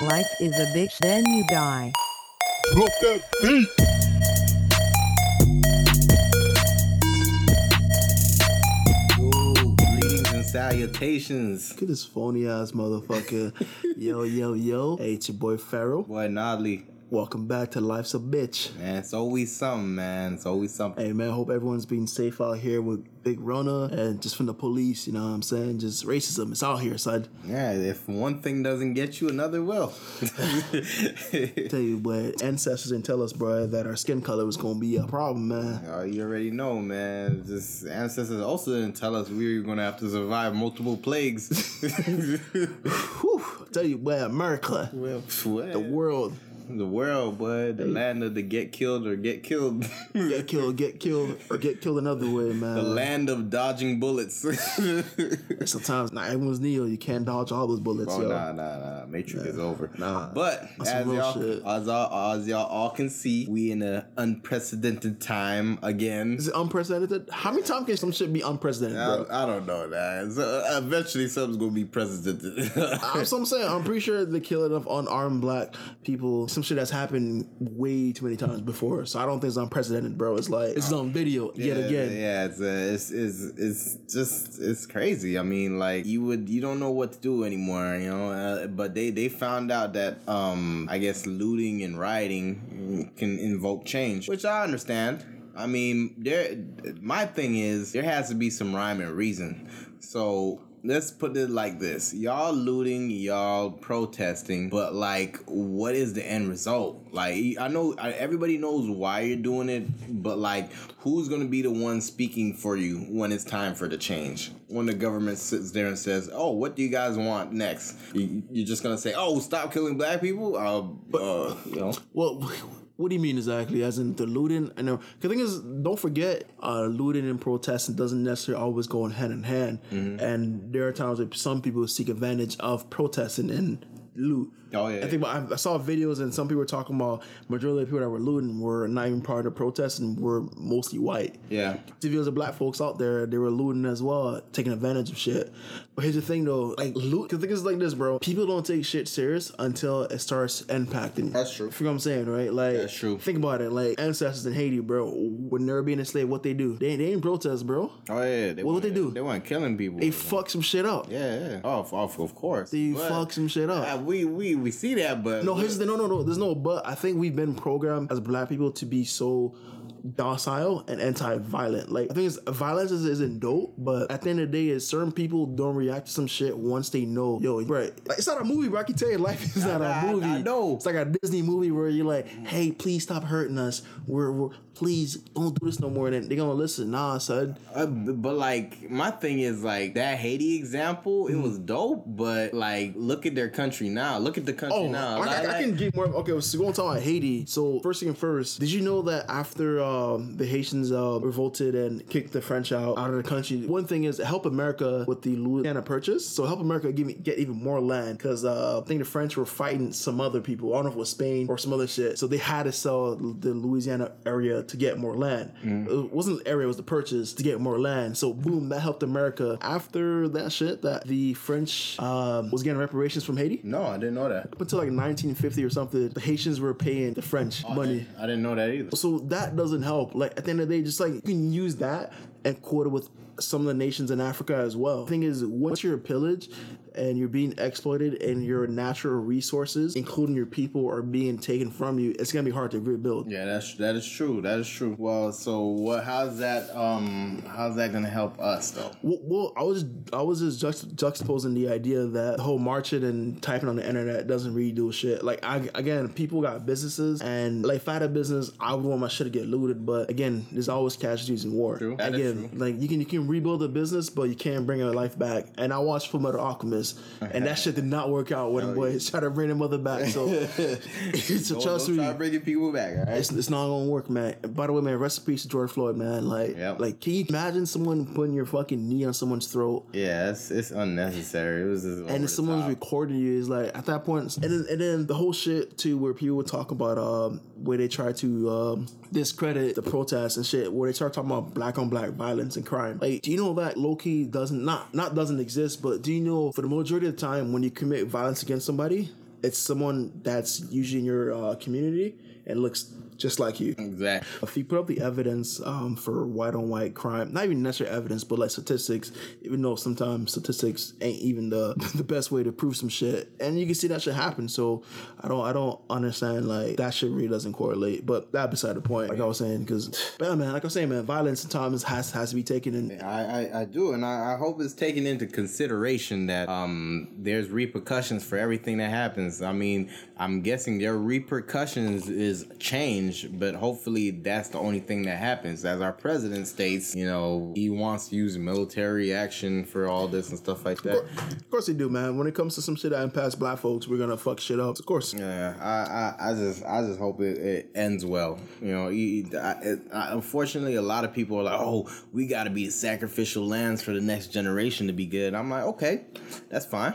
Life is a bitch, then you die. Drop that beat. Ooh, greetings and salutations. Look at this phony ass motherfucker. yo, yo, yo. Hey, it's your boy Pharaoh. Boy, Nodley. Welcome back to Life's a Bitch. Man, it's always something, man. It's always something. Hey, man, hope everyone's being safe out here with Big Rona and just from the police, you know what I'm saying? Just racism. It's out here, son. Yeah, if one thing doesn't get you, another will. Tell you what, ancestors didn't tell us, bro, that our skin color was going to be a problem, man. Oh, you already know, man. Just ancestors also didn't tell us we were gonna have to survive multiple plagues. Whew. Tell you what, America, well, the world, the world, boy, the land of the get killed or get killed, get killed, get killed, or get killed another way, man. the land of dodging bullets. Sometimes, not everyone's Neo. You can't dodge all those bullets, Oh yo. nah nah nah, Matrix is over. Nah. but as y'all shit. as y'all as y'all all can see, we in an unprecedented time again. Is it unprecedented? How many times can some shit be unprecedented, bro? I, I don't know that. So, uh, eventually, something's gonna be precedented. I'm, so I'm saying, I'm pretty sure the killing of unarmed black people, some shit that's happened way too many times before. So I don't think it's unprecedented, bro. It's like it's on video yet yeah, again. yeah, it's, uh, it's it's it's just it's crazy. I mean, like you would you don't know what to do anymore, you know. Uh, but they they found out that um I guess looting and rioting can invoke change, which I understand. I mean, there. My thing is there has to be some rhyme and reason. So let's put it like this: y'all looting, y'all protesting, but like, what is the end result? Like, I know everybody knows why you're doing it, but like, who's gonna be the one speaking for you when it's time for the change? When the government sits there and says, "Oh, what do you guys want next?" You, you're just gonna say, "Oh, stop killing black people." Uh, uh you know. Well, what do you mean exactly? As in the looting? I know. The thing is, don't forget, uh, looting and protesting doesn't necessarily always go hand in hand. Mm-hmm. And there are times that some people seek advantage of protesting and loot. Oh, yeah. I think I I saw videos and some people were talking about majority of the people that were looting were not even part of the protest and were mostly white. Yeah. If there was a black folks out there, they were looting as well, taking advantage of shit. But here's the thing though, like loot, cause is like this, bro. People don't take shit serious until it starts impacting. That's true. You know what I'm saying, right? Like That's true. Think about it. Like ancestors in Haiti, bro, when they were being enslaved, what they do? They they ain't protest, bro. Oh yeah. They What would they do? They weren't killing people. They fuck some shit up. Yeah, yeah. Oh, of, of, of course. They But, fuck some shit up. uh, we we we see that, but No, here's the no, no, no. There's no but. I think we've been programmed as black people to be so docile and anti-violent. Like I think it's, violence is, isn't dope, but at the end of the day, is certain people don't react to some shit once they know, yo, right? Like it's not a movie, bro. I can tell you, life is not I- a movie. I know. It's like a Disney movie where you're like, hey, please stop hurting us. We're, we're please don't do this no more. And they're gonna listen. Nah, son. Uh, but like my thing is like that Haiti example, it Mm. was dope. But like, look at their country now. Look at the country Oh, now. I, Like- I, I like- can get more. Okay, so we're going to talk about Haiti. So first thing first, did you know that after um, the Haitians uh, revolted and kicked the French out out of the country, one thing is help America with the Louisiana Purchase. So help America give me, get even more land because uh, I think the French were fighting some other people. I don't know if it was Spain or some other shit. So they had to sell the Louisiana area to get more land. It wasn't the area; it was the purchase to get more land. So boom, that helped America. After that shit, that the French um, was getting reparations from Haiti no, I didn't know that. up until like 1950 or something, the Haitians were paying the French money. I didn't know that either. So that doesn't help. Like at the end of the day, just like you can use that and quote it with some of the nations in Africa as well. thing is, once you're pillaged and you're being exploited and your natural resources, including your people, are being taken from you, it's gonna be hard to rebuild. Yeah, that's that is true. That is true. Well, so what? How's that? Um, how's that gonna help us though? Well, well, I was I was just juxt- juxtaposing the idea that the whole marching and typing on the internet doesn't really do shit. Like I again, people got businesses, and like if I had a business, I would want my shit to get looted. But again, there's always casualties in war. True. That is again, true. like you can you can rebuild a business, but you can't bring your life back. And I watched Full Metal Alchemist, and that shit did not work out with when boys try to bring their mother back. So, so Don't, trust don't me. try bringing people back. All right. It's, it's not gonna work, man. By the way, man, rest in peace to George Floyd, man. Like, Yep. like, can you imagine someone putting your fucking knee on someone's throat Yeah, it's, it's unnecessary. It was just and if someone's top. recording you? Is like at that point, and then and then the whole shit too, where people would talk about um where they try to um discredit the protests and shit, where they start talking about black on black violence and crime. Like, do you know that low key doesn't not not doesn't exist, but do you know for the majority of the time when you commit violence against somebody, it's someone that's usually in your uh, community and looks just like you. Exactly. If you put up the evidence um, for white on white crime, not even necessary evidence, but like statistics, even though sometimes statistics ain't even the the best way to prove some shit, and you can see that shit happen. So I don't I don't understand like that shit really doesn't correlate. But that beside the point, like I was saying, because man, like I'm saying, man, violence sometimes has has to be taken in. I, I, I do, and I, I hope it's taken into consideration that um there's repercussions for everything that happens. I mean, I'm guessing their repercussions is change, but hopefully that's the only thing that happens. As our president states, you know, he wants to use military action for all this and stuff like that. Of course he do, man. When it comes to some shit that impacts black folks, we're gonna fuck shit up. Of course. Yeah, I, I, I just, I just hope it, it ends well. You know, you- I, it, I, unfortunately, a lot of people are like, "Oh, we got to be sacrificial lambs for the next generation to be good." I'm like, okay, that's fine,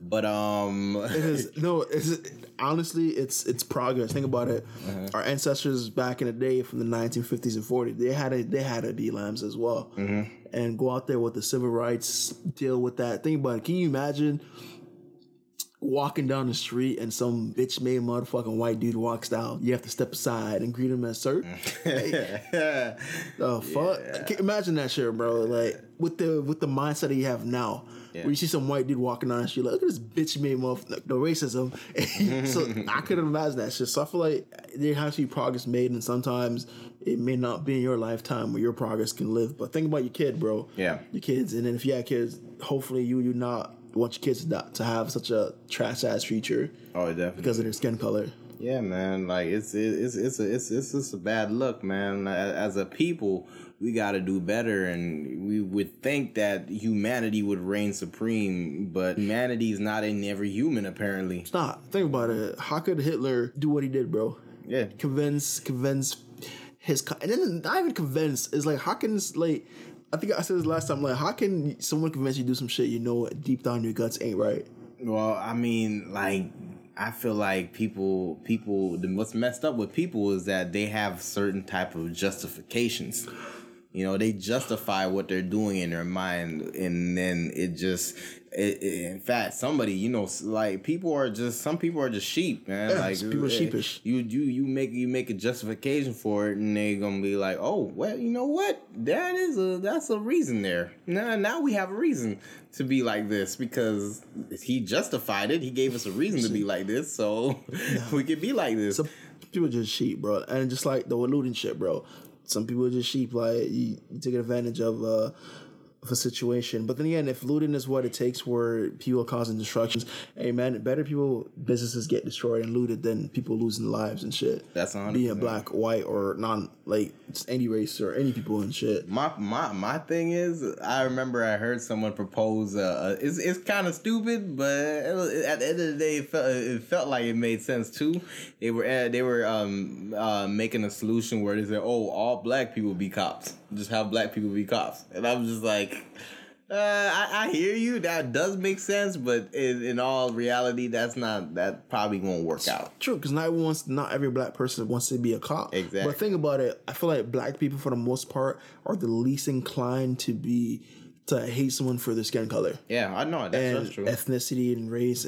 but um, It is no. It's honestly, it's it's progress. Think about it. Uh-huh. Our ancestors back in the day, from the 1950s and 40s, they had a, they had be lambs as well, Mm-hmm. and go out there with the civil rights, deal with that. Think about it. Can you imagine? Walking down the street and some bitch made motherfucking white dude walks down, you have to step aside and greet him as sir. The fuck? Can- Imagine that shit, bro. Like with the with the mindset that you have now, where you see some white dude walking down the street, like look at this bitch made motherfucker, the racism. so I couldn't imagine that shit. So I feel like there has to be progress made, and sometimes it may not be in your lifetime where your progress can live. But think about your kid, bro. Yeah. your kids, and then if you have kids, hopefully you do not want your kids to, not, to have such a trash ass future oh, definitely. because of their skin color. Yeah, man. Like it's it's it's a, it's it's just a bad look, man. As a people, we got to do better, and we would think that humanity would reign supreme, but humanity is not in every human, apparently. Stop. Think about it. How could Hitler do what he did, bro? Yeah. convince convince his co- and then not even convince is like how can like I think I said this last time like how can someone convince you to do some shit you know deep down your guts ain't right Well, I mean, like I feel like people people the what's messed up with people is that they have certain type of justifications. You know, they justify what they're doing in their mind, and then it just. It, it- in fact, somebody, you know, like people are just some people are just sheep, man. Yeah, like people are eh, sheepish. You you you make you make a justification for it, and they gonna be like, oh, well, you know what? That is a that's a reason there. Now now we have a reason to be like this because he justified it. He gave us a reason to be like this, so we could be like this. some people just sheep bro and just like the looting shit bro some people are just sheep like you, you take advantage of uh a situation but then again if looting is what it takes where people are causing destructions hey man better people businesses get destroyed and looted than people losing lives and shit That's on being black white or non like just any race or any people and shit My my my thing is, I remember I heard someone propose. Uh, it's it's kind of stupid, but it at the end of the day, it felt it felt like it made sense too. They were uh, they were um uh making a solution where they said, "Oh, all black people be cops. Just have black people be cops," and I was just like. Uh, I, I hear you. That does make sense, but in, in all reality, that's not. That probably won't work out. True, because not wants not every black person wants to be a cop. Exactly. But think about it. I feel like black people, for the most part, are the least inclined to be to hate someone for their skin color Yeah, I know that's, and that's true. ethnicity and race.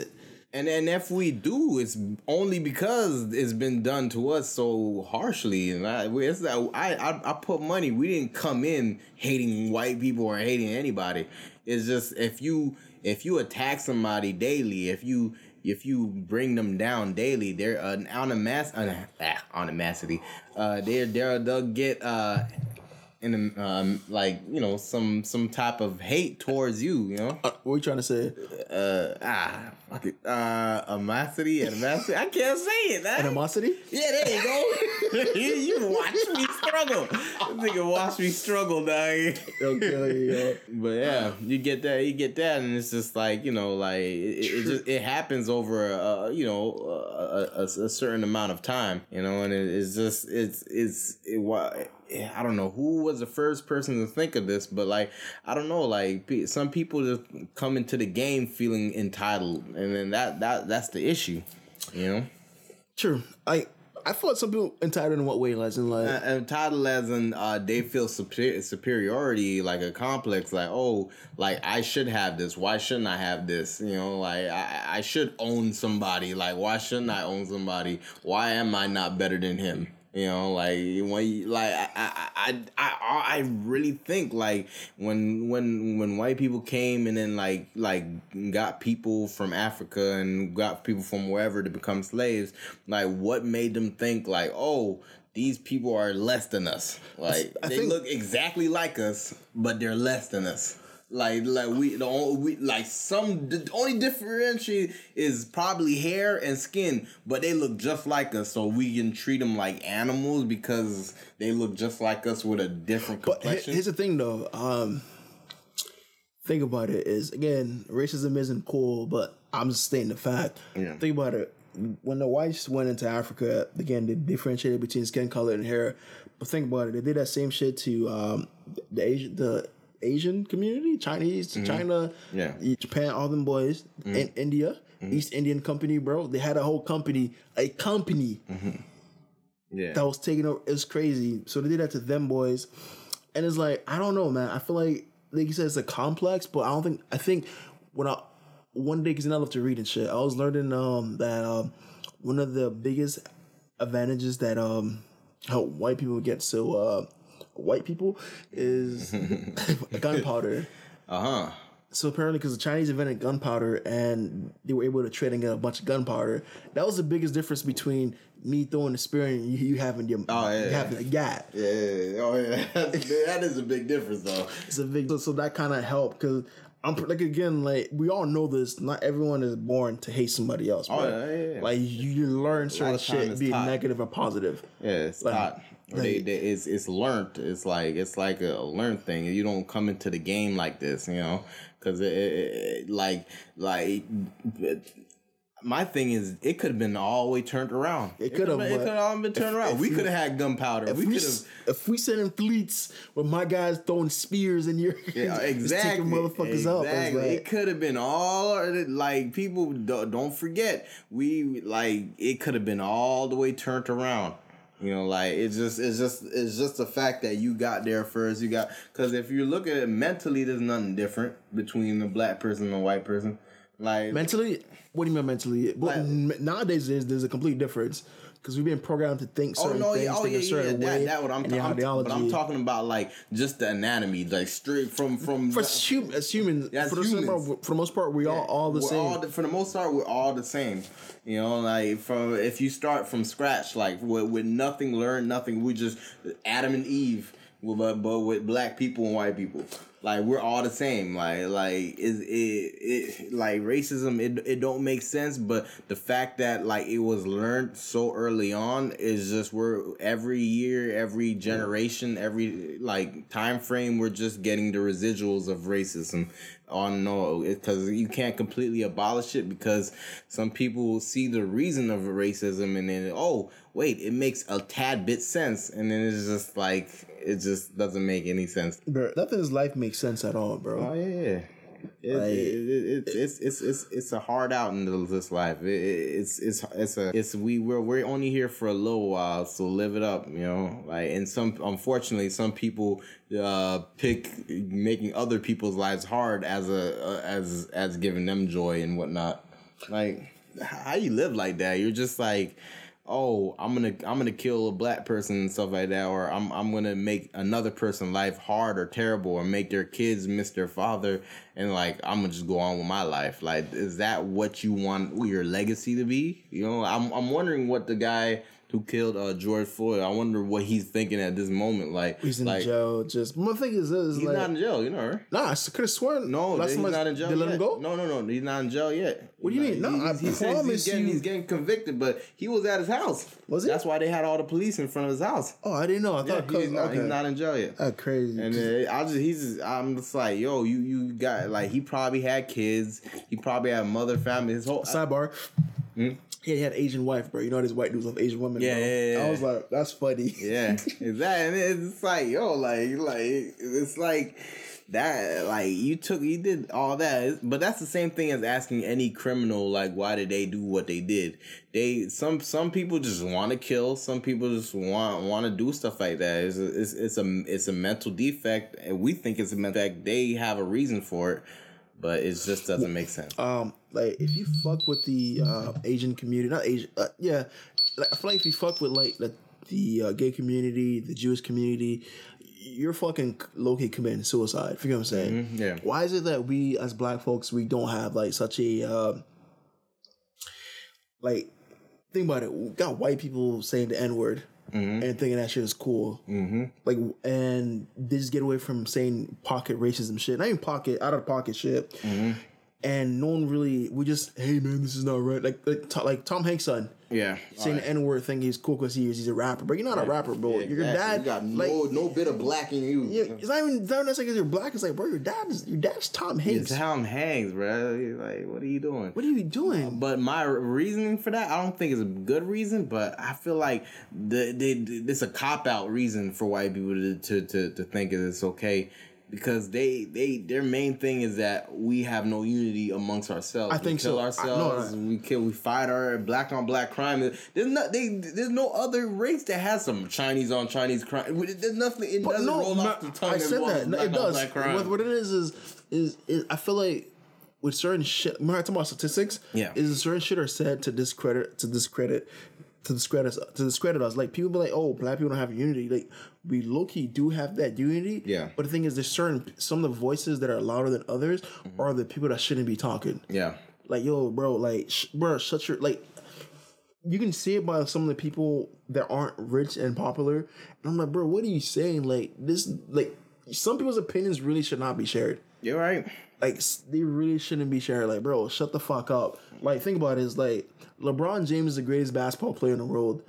And and if we do, it's only because it's been done to us so harshly. And I, it's, I, I, I put money. We didn't come in hating white people or hating anybody. It's just if you if you attack somebody daily, if you if you bring them down daily, they're an on a mass on a, ah, on a massity. Uh, they're they're they'll get uh in um like you know some some type of hate towards you. You know. Uh, what are you trying to say? uh ah fuck it uh amacity animosity I can't say it. Animosity? yeah there you go you, you watch me struggle this nigga watch me struggle dog Okay, but yeah you get that you get that and it's just like you know like it, it just it happens over uh you know a, a, a certain amount of time you know and it, it's just it's it's it I don't know who was the first person to think of this, but like I don't know, like some people just come into the game feeling entitled, and then that that that's the issue, you know. True. I I thought some people entitled in what way, like in like Uh, entitled as in uh, they feel super- superiority, like a complex, like oh, like I should have this. Why shouldn't I have this? You know, like I, I should own somebody. Like why shouldn't I own somebody? Why am I not better than him? You know, like when you, like I, I I I I really think like when when when white people came and then like like got people from Africa and got people from wherever to become slaves, like what made them think like oh these people are less than us. Like I they think- look exactly like us, but they're less than us. Like like we the only we like some the only differentiate is probably hair and skin, but they look just like us, so we can treat them like animals because they look just like us with a different complexion. But here's the thing, though. Um, think about it. Is again, racism isn't cool, but I'm just stating the fact. Yeah. Think about it. When the whites went into Africa, again, they differentiated between skin color and hair. But think about it. They did that same shit to um, the Asian, the Asian community, Chinese, China, Mm-hmm. Yeah. Mm-hmm. Japan, all them boys, in India, East Indian Company, bro. They had a whole company, a company yeah, that was taking over. It's crazy. So they did that to them boys, and it's like I don't know, man. I feel like like you said, it's a complex, but I don't think I think when I one day because I love to read and shit. I was learning um that um one of the biggest advantages that um how white people get so uh white people is gunpowder. uh huh. So apparently, because the Chinese invented gunpowder and they were able to trade and get a bunch of gunpowder, that was the biggest difference between me throwing the spear and you, you having your Oh, yeah. you having a gat. Yeah, oh yeah, that is a big difference though. It's a big so, so that kind of helped because I'm like again like we all know this. Not everyone is born to hate somebody else. Oh, yeah, yeah, yeah. Like you, you learn certain shit, it's be taught. negative or positive. Yeah, it's Like- not. They, like- they, it's it's learned. It's like it's like a learned thing. You don't come into the game like this, you know, because it, it, it- like like. My thing is, it could have been all the way turned around. It could have, been- It could have all been turned if- around. if we could have had gunpowder. If We we, could have. if we send in fleets with my guys throwing spears and you're Yeah, exactly. taking motherfuckers exactly. like- it could have been all like people. Don't forget, we like it could have been all the way turned around. You know, like it's just it's just it's just the fact that you got there first. You got because if you look at it mentally, there's nothing different between the black person and the white person. Like Mentally, what do you mean mentally? But Like- nowadays, there's there's a complete difference because we've been programmed to think Oh certain no! things, Yeah, oh think yeah, a certain That, way. that what I'm, and your talking. But I'm talking about like just the anatomy, like straight from from for hum- as humans, Yeah, as for, the, most humans. part, for the most part, we all all the we're same. All the, for the most part, we're all the same. You know, like from if you start from scratch, like with, with nothing learned, nothing. We just Adam and Eve, with uh, but with black people and white people. Like we're all the same. Like like is it, it like racism? It it don't make sense. But the fact that like it was learned so early on is just we're every year, every generation, every like time frame, we're just getting the residuals of racism on no because you can't completely abolish it because some people see the reason of racism and then oh wait it makes a tad bit sense. And then it's just like it just doesn't make any sense. Bro, nothing in life makes sense at all, bro. oh yeah it, Like- it, it, it's, it's it's it's a hard out in this life. It, it, it's it's it's a it's we we're we're only here for a little while, so live it up, you know. Like and some unfortunately some people uh pick making other people's lives hard as a uh, as as giving them joy and whatnot. Like how you live like that? You're just like oh i'm gonna i'm gonna kill a black person and stuff like that or i'm, I'm gonna make another person life hard or terrible or make their kids miss their father and like i'm gonna just go on with my life. Like is that what you want your legacy to be? You know i'm, I'm wondering what the guy who killed uh, george floyd i wonder what he's thinking at this moment like He's in like jail. Just my thing is this: he's like, not in jail you know right? nah, I could have sworn. no last he's not in jail They let him go. no no no he's not in jail yet What do you mean? No, I he says promise he's getting, you- he's getting convicted but he was at his house Was he? that's why they had all the police in front of his house Oh, I didn't know. I yeah, thought he's not. okay. He's not in jail yet. That's crazy. And uh, I just, he's, just, I'm just like, yo, you, you got like, he probably had kids. He probably had a mother, family. His whole. Sidebar. Yeah, he had an Asian wife, bro. You know these white dudes love Asian women. Yeah, yeah, yeah. I was like, that's funny. yeah, exactly. And it's like, yo, like, like, it's like, that like you took you did all that but that's the same thing as asking any criminal like why did they do what they did they some some people just want to kill some people just want want to do stuff like that it's a, it's, it's a it's a mental defect and we think it's a mental defect they have a reason for it but it just doesn't make sense um like if you fuck with the uh asian community not asian uh, yeah like, i feel like if you fuck with like the, the uh, gay community the jewish community you're fucking low-key committing suicide you know what i'm saying? Yeah. why is it that we as black folks we don't have like such a uh, like think about it we got white people saying the n-word and thinking that shit is cool. Mm-hmm. like and they just get away from saying pocket racism shit not even pocket out of pocket shit and no one really we just hey man this is not right. Like like, To- like tom hanks son. Yeah saying the n-word thing he's cool because he is he's a rapper but you're not a rapper bro. your dad you got like no no bit of black in you. Yeah, it's not even not necessarily because you're black it's like bro your dad is your dad's tom hanks. Tom Hanks, bro. Like, what are you doing? what are you doing? But my reasoning for that, I don't think is a good reason. But I feel like the, the, it's a cop out reason for white people to, to to to think that it's okay because they they their main thing is that we have no unity amongst ourselves. I We think kill so. I- Ourselves, no, we kill. We fight our black on black crime. There's not they. There's no other race that has some Chinese on Chinese crime. There's nothing. It doesn't no, roll ma- off the tongue. I said that. No, it does. What, what it is is, is is I feel like with certain shit. Remember I talking about statistics? Yeah. Is certain shit are said to discredit to discredit to discredit us to discredit us. Like people be like, oh, black people don't have unity. Like we low key do have that unity. Yeah. But the thing is, there's certain some of the voices that are louder than others Mm-hmm. are the people that shouldn't be talking. yeah. Like yo, bro, like sh- bro, shut your like. You can see it by some of the people that aren't rich and popular. And I'm like, bro, what are you saying? Like this, like some people's opinions really should not be shared. You're right. Like they really shouldn't be sharing. Like, bro, shut the fuck up. Like, think about it. It's like LeBron James is the greatest basketball player in the world.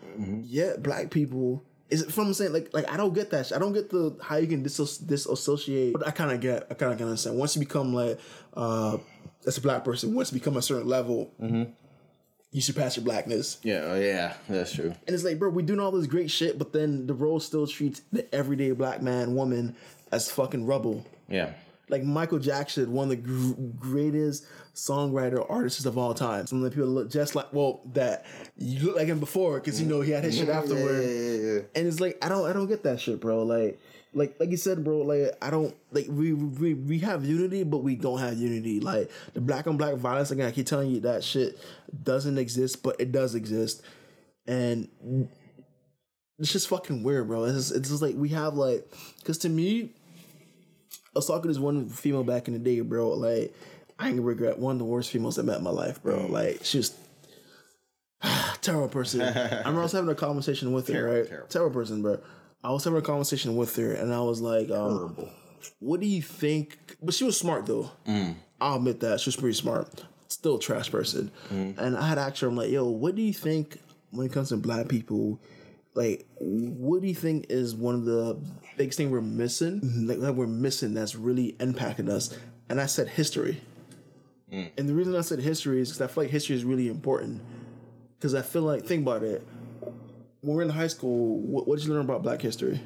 Yet black people. Is it from saying like like I don't get that. shit. I don't get the how you can disso- disassociate. But I kind of get. I kind of can understand. Once you become like uh as a black person, once you become a certain level, you surpass your blackness. Yeah. Oh, yeah. That's true. And it's like, bro, we're doing all this great shit, but then the world still treats the everyday black man, woman as fucking rubble. Yeah. Like Michael Jackson, one of the gr- greatest songwriter artists of all time. Some of the people look just like, well, that you look like him before because you know he had his shit afterward. And it's like, I don't, I don't get that shit, bro. Like, like, like you said, bro. Like, I don't like we we we have unity, but we don't have unity. Like the black on black violence. Again, I keep telling you that shit doesn't exist, but it does exist, and it's just fucking weird, bro. It's just, it's just like we have like, because to me, I was talking to this one female back in the day, bro. Like, I ain't gonna regret one of the worst females I met in my life, bro. Mm. Like, she was terrible person. I remember I was having a conversation with her, right? terrible. Terrible person, bro. I was having a conversation with her, and I was like, um, "What do you think?" But she was smart though. Mm. I'll admit that she was pretty smart. Still a trash person. Mm. And I had asked her, I'm like, "Yo, what do you think when it comes to black people?" Like, what do you think is one of the biggest thing we're missing? Like, that we're missing that's really impacting us? And I said history. And the reason I said history is because I feel like history is really important. Because I feel like, think about it. When we're in high school, what, what did you learn about Black history?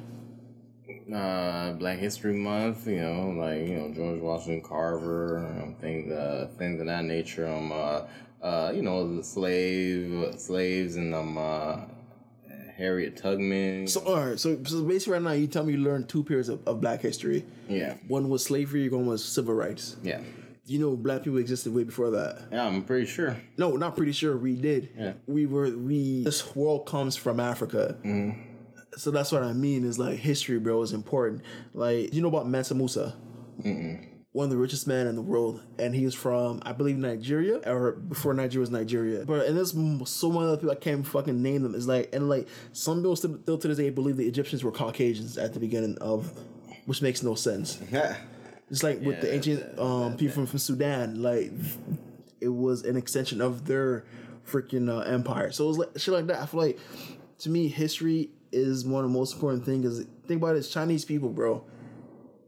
uh, Black History Month, you know, like you know George Washington Carver, um, things, uh, things of that nature. Um, uh, uh, you know, the slave, slaves, and um, uh, Harriet Tubman. So, all right. So, so basically, right now, you tell me you learned two periods of, of Black history. yeah, One was slavery. One was civil rights. yeah, You know, Black people existed way before that. yeah. I'm pretty sure. No, not pretty sure we did. Yeah. We were we. This world comes from Africa. Mm-hmm. So that's what I mean. Is like history, bro, is important. Like you know about Mansa Musa. One of the richest men in the world, and he was from, I believe, Nigeria, or before Nigeria was Nigeria. But and there's so many other people I can't fucking name them. It's like, and like some people still, still to this day believe the Egyptians were Caucasians at the beginning of, which makes no sense. It's like with the Yeah, ancient um, people from, from Sudan, like it was an extension of their freaking uh, empire. So it was like shit like that. I feel like to me, history is one of the most important things. Think about it, it's Chinese people, bro.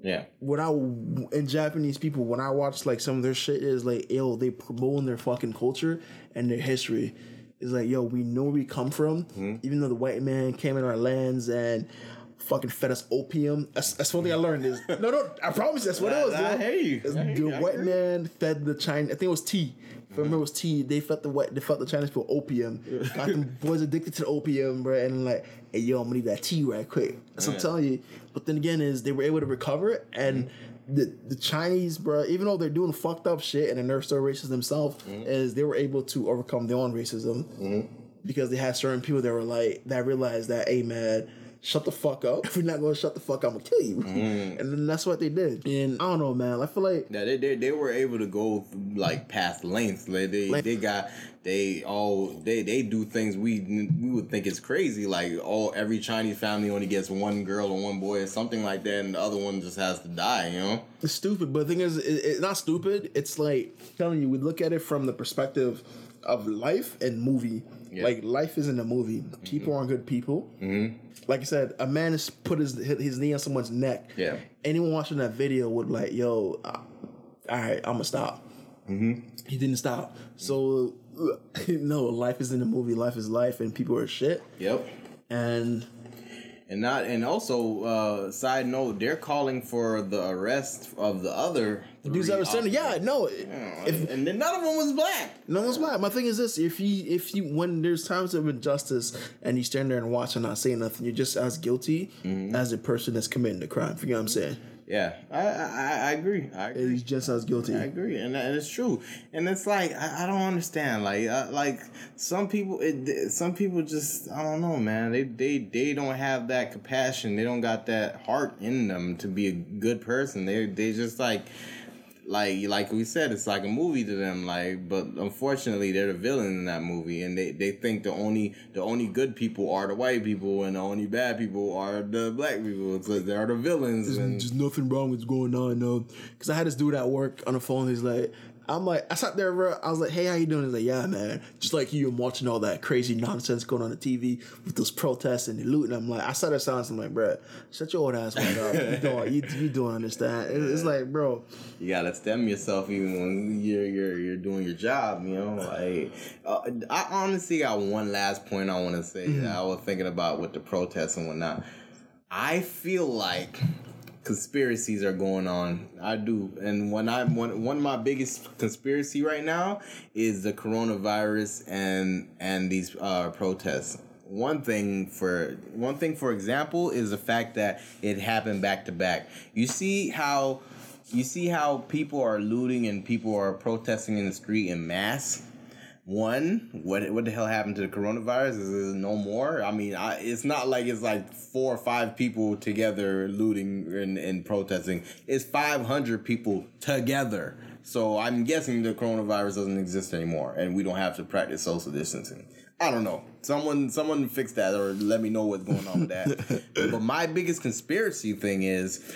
Yeah, When I and Japanese people, when I watch like some of their shit, is like yo, they promoting their fucking culture and their history. It's like yo, we know where we come from, mm-hmm. even though the white man came in our lands and fucking fed us opium. That's, that's one thing I learned is no, no. I promise you, that's what it was. I- I bro. hear you. It's The. I white man fed the Chinese. I think it was tea. If I remember, it was tea. They fed the white. They fed the Chinese people opium. Got them boys addicted to opium, bro. And like, hey, yo, I'm gonna need that tea right quick. So I'm telling you. But then again, is they were able to recover it and. The, the Chinese, bro, even though they're doing fucked up shit and they're still racist themselves, mm-hmm. is they were able to overcome their own racism mm-hmm. because they had certain people that were like that realized that, hey man, shut the fuck up. If you're not gonna shut the fuck up, I'm gonna kill you. Mm. And then that's what they did. And I don't know, man. I feel like Yeah, they, they they were able to go like past lengths. Like they Like- they got they all they they do things we we would think is crazy. Like all every Chinese family only gets one girl or one boy or something like that, and the other one just has to die. You know. it's stupid. But the thing is, it, it's not stupid. It's like telling you, we look at it from the perspective of life and movie. Yeah. Like life isn't a movie. People aren't good people. Mm-hmm. Like I said, a man has put his his knee on someone's neck. Yeah. Anyone watching that video would like, yo, uh, all right, I'm gonna stop. Mm-hmm. He didn't stop. So no, life isn't a movie. Life is life, and people are shit. Yep. And And not and also uh side note, they're calling for the arrest of the other that are sending, yeah, no. Yeah, If and then none of them was black. No one's black. My thing is this: if you, if you, when there's times of injustice and you stand there and watch and not say nothing, you're just as guilty Mm-hmm. as the person that's committing the crime. You know what I'm saying? Yeah, I I, I agree. I agree. He's just as guilty. I agree, and, and it's true. And it's like I, I don't understand. Like uh, like some people, it, some people just I don't know, man. They they they don't have that compassion. They don't got that heart in them to be a good person. They they just like. Like like we said, it's like a movie to them. Like, but unfortunately, they're the villain in that movie, and they, they think the only the only good people are the white people, and the only bad people are the black people. So they're the villains. And, There's nothing wrong with what's going on, no. Because I had this dude at work on the phone. He's like, I'm like, I sat there, bro. I was like, hey, how you doing? He's like, yeah, man. Just like you, I'm watching all that crazy nonsense going on the TV with those protests and the looting. I'm like, I sat there silence. I'm like, bro, shut your old ass right up. You don't, you, you don't understand. It- It's like, bro, you gotta stem yourself even when you're you're you're doing your job. You know, like uh, I honestly got one last point I want to say that I was thinking about with the protests and whatnot. I feel like conspiracies are going on. I do, and when I one one of my biggest conspiracy right now is the coronavirus and and these uh, protests. One thing for one thing for example is the fact that it happened back to back. You see how you see how people are looting and people are protesting in the street in mass. One, what what the hell happened to the coronavirus? Is it no more? I mean, I, it's not like it's like four or five people together looting and, and protesting. It's five hundred people together. So I'm guessing the coronavirus doesn't exist anymore, and we don't have to practice social distancing. I don't know. Someone someone fix that or let me know what's going on with that. but my biggest conspiracy thing is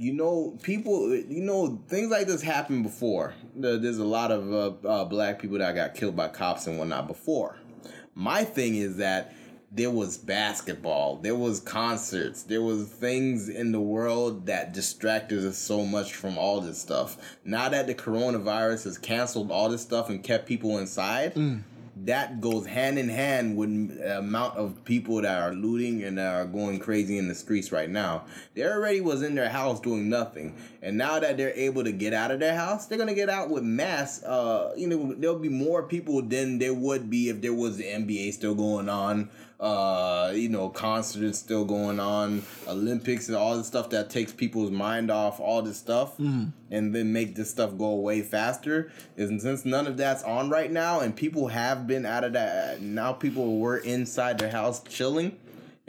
you know, people, you know, things like this happened before. There's a lot of uh, uh, black people that got killed by cops and whatnot before. My thing is that there was basketball, there was concerts, there was things in the world that distracted us so much from all this stuff. Now that the coronavirus has canceled all this stuff and kept people inside, that goes hand in hand with amount of people that are looting and that are going crazy in the streets right now. They already was in their house doing nothing, and now that they're able to get out of their house, they're gonna get out with mass. Uh, you know, there'll be more people than there would be if there was the NBA still going on. Uh, you know, concerts still going on, Olympics and all the stuff that takes people's mind off all this stuff, and then make this stuff go away faster. And since none of that's on right now, and people have been out of that, now people were inside their house chilling.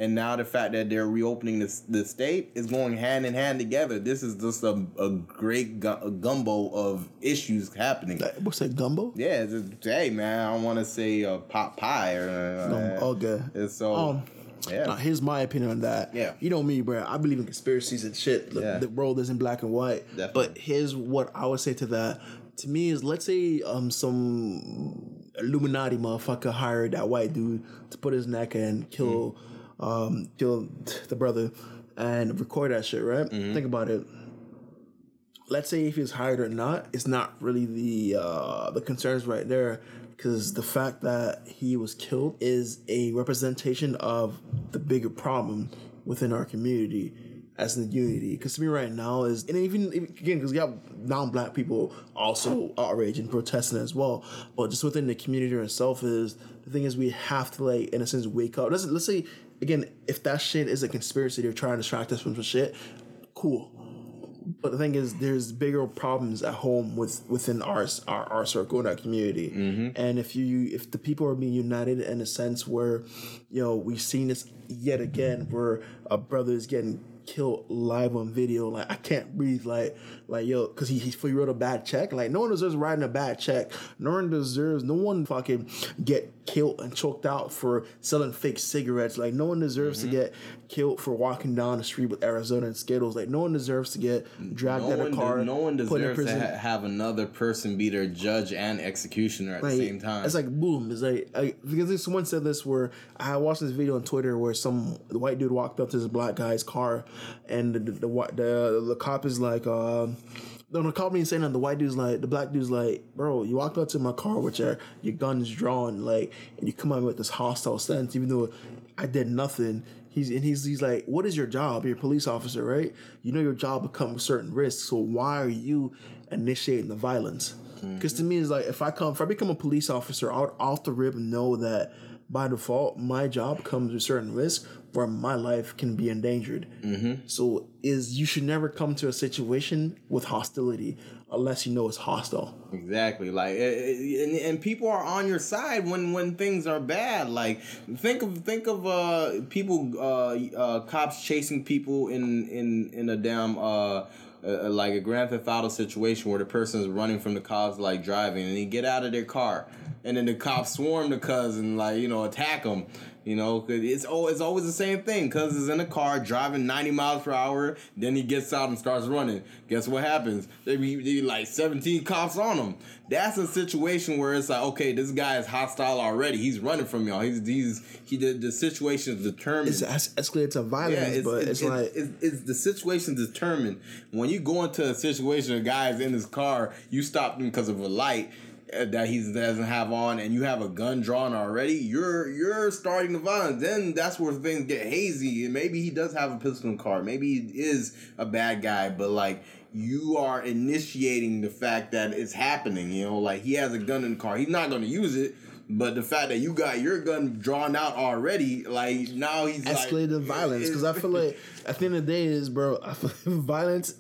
And now the fact that they're reopening the, the state is going hand in hand together. This is just a, a great gu- a gumbo of issues happening. What's that gumbo? Yeah, it's just, hey man, I don't want to say a pot pie or uh, okay. It's so Um, yeah. Now, here's my opinion on that. Yeah. You know me, bro. I believe in conspiracies and shit. The, Yeah. the world isn't black and white. Definitely. But here's what I would say to that. To me is let's say um some Illuminati motherfucker hired that white dude to put his neck and kill um kill the brother and record that shit, right? Think about it. Let's say if he's hired or not, it's not really the uh the concerns right there because the fact that he was killed is a representation of the bigger problem within our community as in unity. Because to me right now is and even again because you have non-black people also outraged and protesting as well. But just within the community itself is the thing is we have to like in a sense wake up. Let's let's say again if that shit is a conspiracy they're trying to distract us from some shit, cool. But the thing is, there's bigger problems at home with within our our, our circle and our community. Mm-hmm. And if you if the people are being united in a sense where, you know, we've seen this yet again, where a brother is getting killed live on video, like I can't breathe, like like yo, because he he he wrote a bad check. Like no one deserves writing a bad check. No one deserves. No one fucking get killed and choked out for selling fake cigarettes. Like no one deserves to get killed for walking down the street with Arizona and Skittles. Like no one deserves to get dragged No out of a car. no one put in deserves to ha- have another person be their judge and executioner at Like, the same time. It's like boom. It's like I, because someone said this where I watched this video on Twitter where some the white dude walked up to this black guy's car, and the the the, the, the cop is like, um, no, the cop ain't saying that. The white dude's like, the black dude's like, bro, you walked up to my car with your your guns drawn, like, and you come out with this hostile stance, even though I did nothing. He's and he's he's like, what is your job? You're a police officer, right? You know your job comes with certain risks. So why are you initiating the violence? Mm-hmm. Because to me, it's like if I come, if I become a police officer, I would off the rip know that by default, my job comes with certain risk where my life can be endangered. Mm-hmm. So is you should never come to a situation with hostility unless you know it's hostile. Exactly. Like, eh, eh, and, and people are on your side when when things are bad. Like, think of think of uh people uh, uh cops chasing people in in in a damn uh. Uh, like a Grand Theft Auto situation where the person is running from the cops, like driving, and they get out of their car, and then the cops swarm the and like you know attack them. You know, 'cause it's oh, it's always the same thing. Cuz is in a car driving ninety miles per hour, then he gets out and starts running. Guess what happens? They be, they be like seventeen cops on him. That's a situation where it's like, okay, this guy is hostile already. He's running from y'all. He's he's he the, the situation is determined. It's escalated to violence, but it's, like it's, it's the situation determined. When you go into a situation, a guy's in his car, you stop him because of a light Uh, that he doesn't have on, and you have a gun drawn already. You're you're starting the violence. Then that's where things get hazy. And maybe he does have a pistol in the car. Maybe he is a bad guy, but like. You are initiating the fact that it's happening, you know, like he has a gun in the car. He's not going to use it, but the fact that you got your gun drawn out already, like now he's like, escalated violence because I feel like at the end of the day is bro violence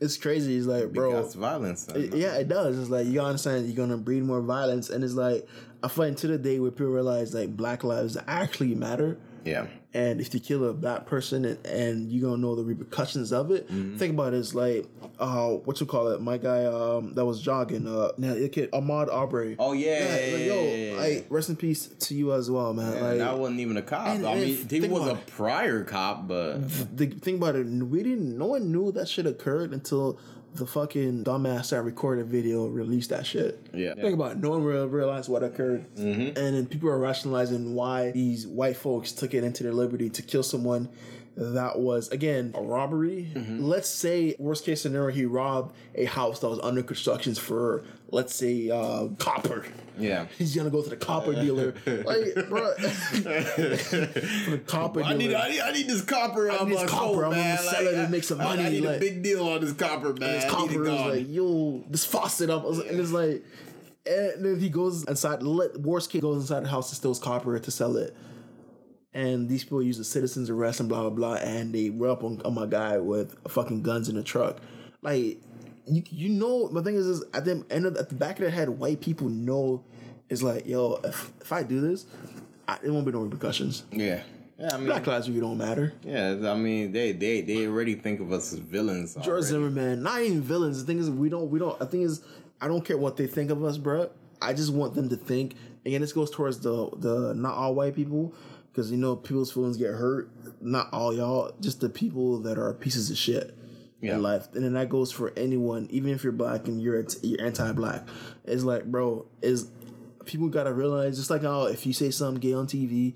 it's crazy it's like bro violence. it- yeah it does it's like you understand you're gonna breed more violence and it's like I like until the day where people realize like black lives actually matter yeah. And if you kill a black person and, and you gonna know the repercussions of it Mm-hmm. think about it, it's like uh what you call it my guy um that was jogging uh now the kid Ahmaud Arbery Oh yeah, like, yo like rest in peace to you as well man Yeah, like that wasn't even a cop. and I mean, he was a prior cop, but the thing about it, we didn't. No one knew that shit occurred until the fucking dumbass that recorded video released that shit. Yeah. Think about it. No one real realized what occurred, mm-hmm. and then people are rationalizing why these white folks took it into their liberty to kill someone. That was again a robbery. Mm-hmm. Let's say worst case scenario, he robbed a house that was under construction for let's say uh, copper. yeah. He's gonna go to the copper dealer, like, bro. the copper I need. I need, I need this copper. I need this copper. I'm gonna man. sell it and make some money, I need like- a big deal on this copper, man. this I need copper it is gone. like, yo, this faucet up. I And it's like, and then he goes inside, let, worst case goes inside the house and steals copper to sell it. And these people use the citizen's arrest and blah, blah, blah. And they run up on, on my guy with fucking guns in the truck. Like, you, you know, my thing is, is at the end of, at the back of their head, white people know it's like, yo, if, if I do this, I, it won't be no repercussions. yeah. Yeah, I mean, Black lives really don't matter. yeah. I mean, they, they, they already think of us as villains. George already. Zimmerman, not even villains. The thing is, we don't, we don't. The thing is, I don't care what they think of us, bruh. I just want them to think. Again, this goes towards the the not all white people, because you know people's feelings get hurt. Not all y'all, just the people that are pieces of shit Yeah. in life. And then that goes for anyone, even if you're black and you're you're anti-black. It's like, bro, is people gotta realize just like oh if you say something gay on TV,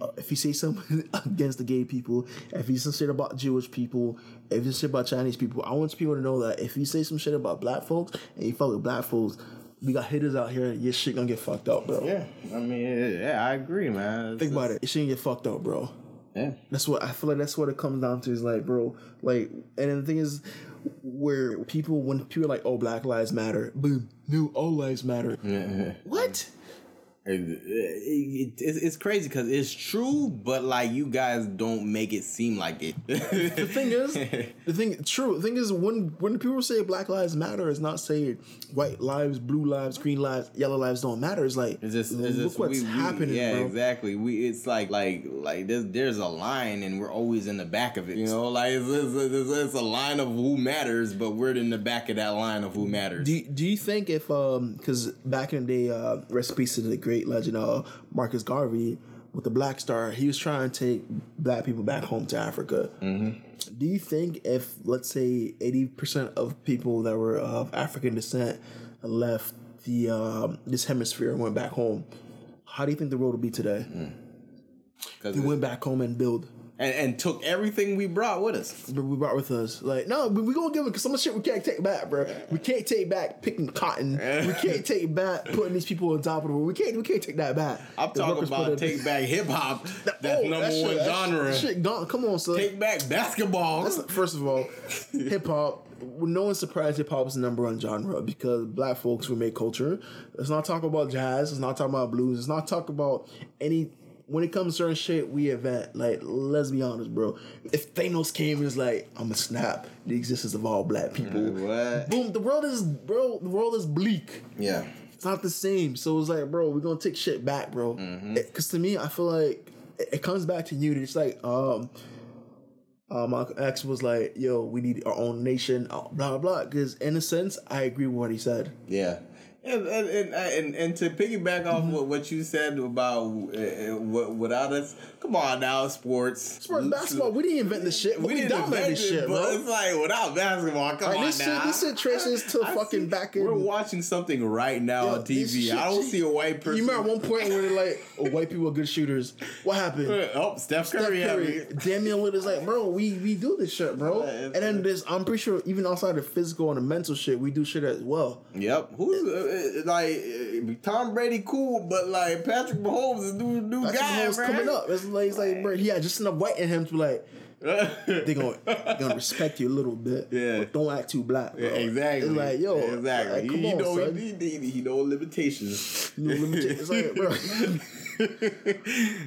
uh, if you say something against the gay people, if you say some shit about Jewish people, if you say about Chinese people, I want people to know that if you say some shit about black folks and you fuck with black folks, we got hitters out here. Your shit gonna get fucked up, bro. Yeah, I mean, yeah, I agree, man. It's Think about it. Shit gonna get fucked up, bro. Yeah. That's what I feel like. That's what it comes down to. Is like, bro, like, and then the thing is, where people when people are like, oh, Black Lives Matter, boom, new all lives matter. What? It- it- it's, it's crazy because it's true, but like you guys don't make it seem like it. The thing is, the thing true. The thing is, when when people say Black Lives Matter, it's not saying white lives, blue lives, green lives, yellow lives don't matter. It's like It's just, it's look just what's we, we- happening, Yeah, bro. exactly. We it's like like like there's there's a line and we're always in the back of it. You know, like it's, it's, it's, a line of who matters, but we're in the back of that line of who matters. Do you, do you think if um because back in the day, uh, recipes to the great legend uh Marcus Garvey with the Black Star, he was trying to take black people back home to Africa. Mm-hmm. Do you think if let's say eighty percent of people that were of African descent left the um, this hemisphere and went back home, how do you think the world would be today? 'Cause They went back home and build. And, and took everything we brought with us. But we brought with us. Like, no, we, we gonna give it some shit we can't take back, bro. We can't take back picking cotton. We can't take back putting these people on top of the world. We can't we can't take that back. I'm The talking about take back hip hop. That's Oh, number that shit- one genre. Shit, gone. Come on, son. Take back basketball. That's- First of all, hip hop. No one's surprised hip hop is the number one genre because black folks will make culture. Let's not talk about jazz. Let's not talk about blues. Let's not talk about any. When it comes to certain shit, we invent. Like, let's be honest, bro. If Thanos came and was like, "I'm gonna snap the existence of all black people," what? boom, the world is, bro. The world is bleak. Yeah. It's not the same. So it's like, bro, we're gonna take shit back, bro. Because to me, I feel like it, it comes back to unity. It's like, um, uh, my ex was like, "Yo, we need our own nation." uh, Blah blah blah. Because in a sense, I agree with what he said. Yeah. And, and, and, and, and to piggyback off Mm-hmm. what, you said about uh, what- without us, come on now, sports. Sports basketball, we didn't invent this shit. We we, dominate invent this shit, bro. it's like without basketball, come Like, on this shit- now. this shit traces to I fucking see- back in- We're watching something right now on TV. shit- I don't see a white person. You remember at one point where they're like, oh, "White people are good shooters." What happened? Oh, Steph Steph Curry. Curry, Curry. Damian Lillard's like, bro, we we do this shit, bro. And then this, I'm pretty sure, even outside the physical and the mental shit, we do shit as well. Yep. Who's uh, like uh, Tom Brady? Cool, but like Patrick Mahomes is new new That's guy, what's man. coming up. It's like, it's like, bro, he had just enough white in him to be like, they gonna they gonna respect you a little bit. Yeah. but don't act too black. Bro. Yeah, exactly. It's like, yo, exactly. like, come he on, know son. he, he, he know limitations. No limita- It's like, bro.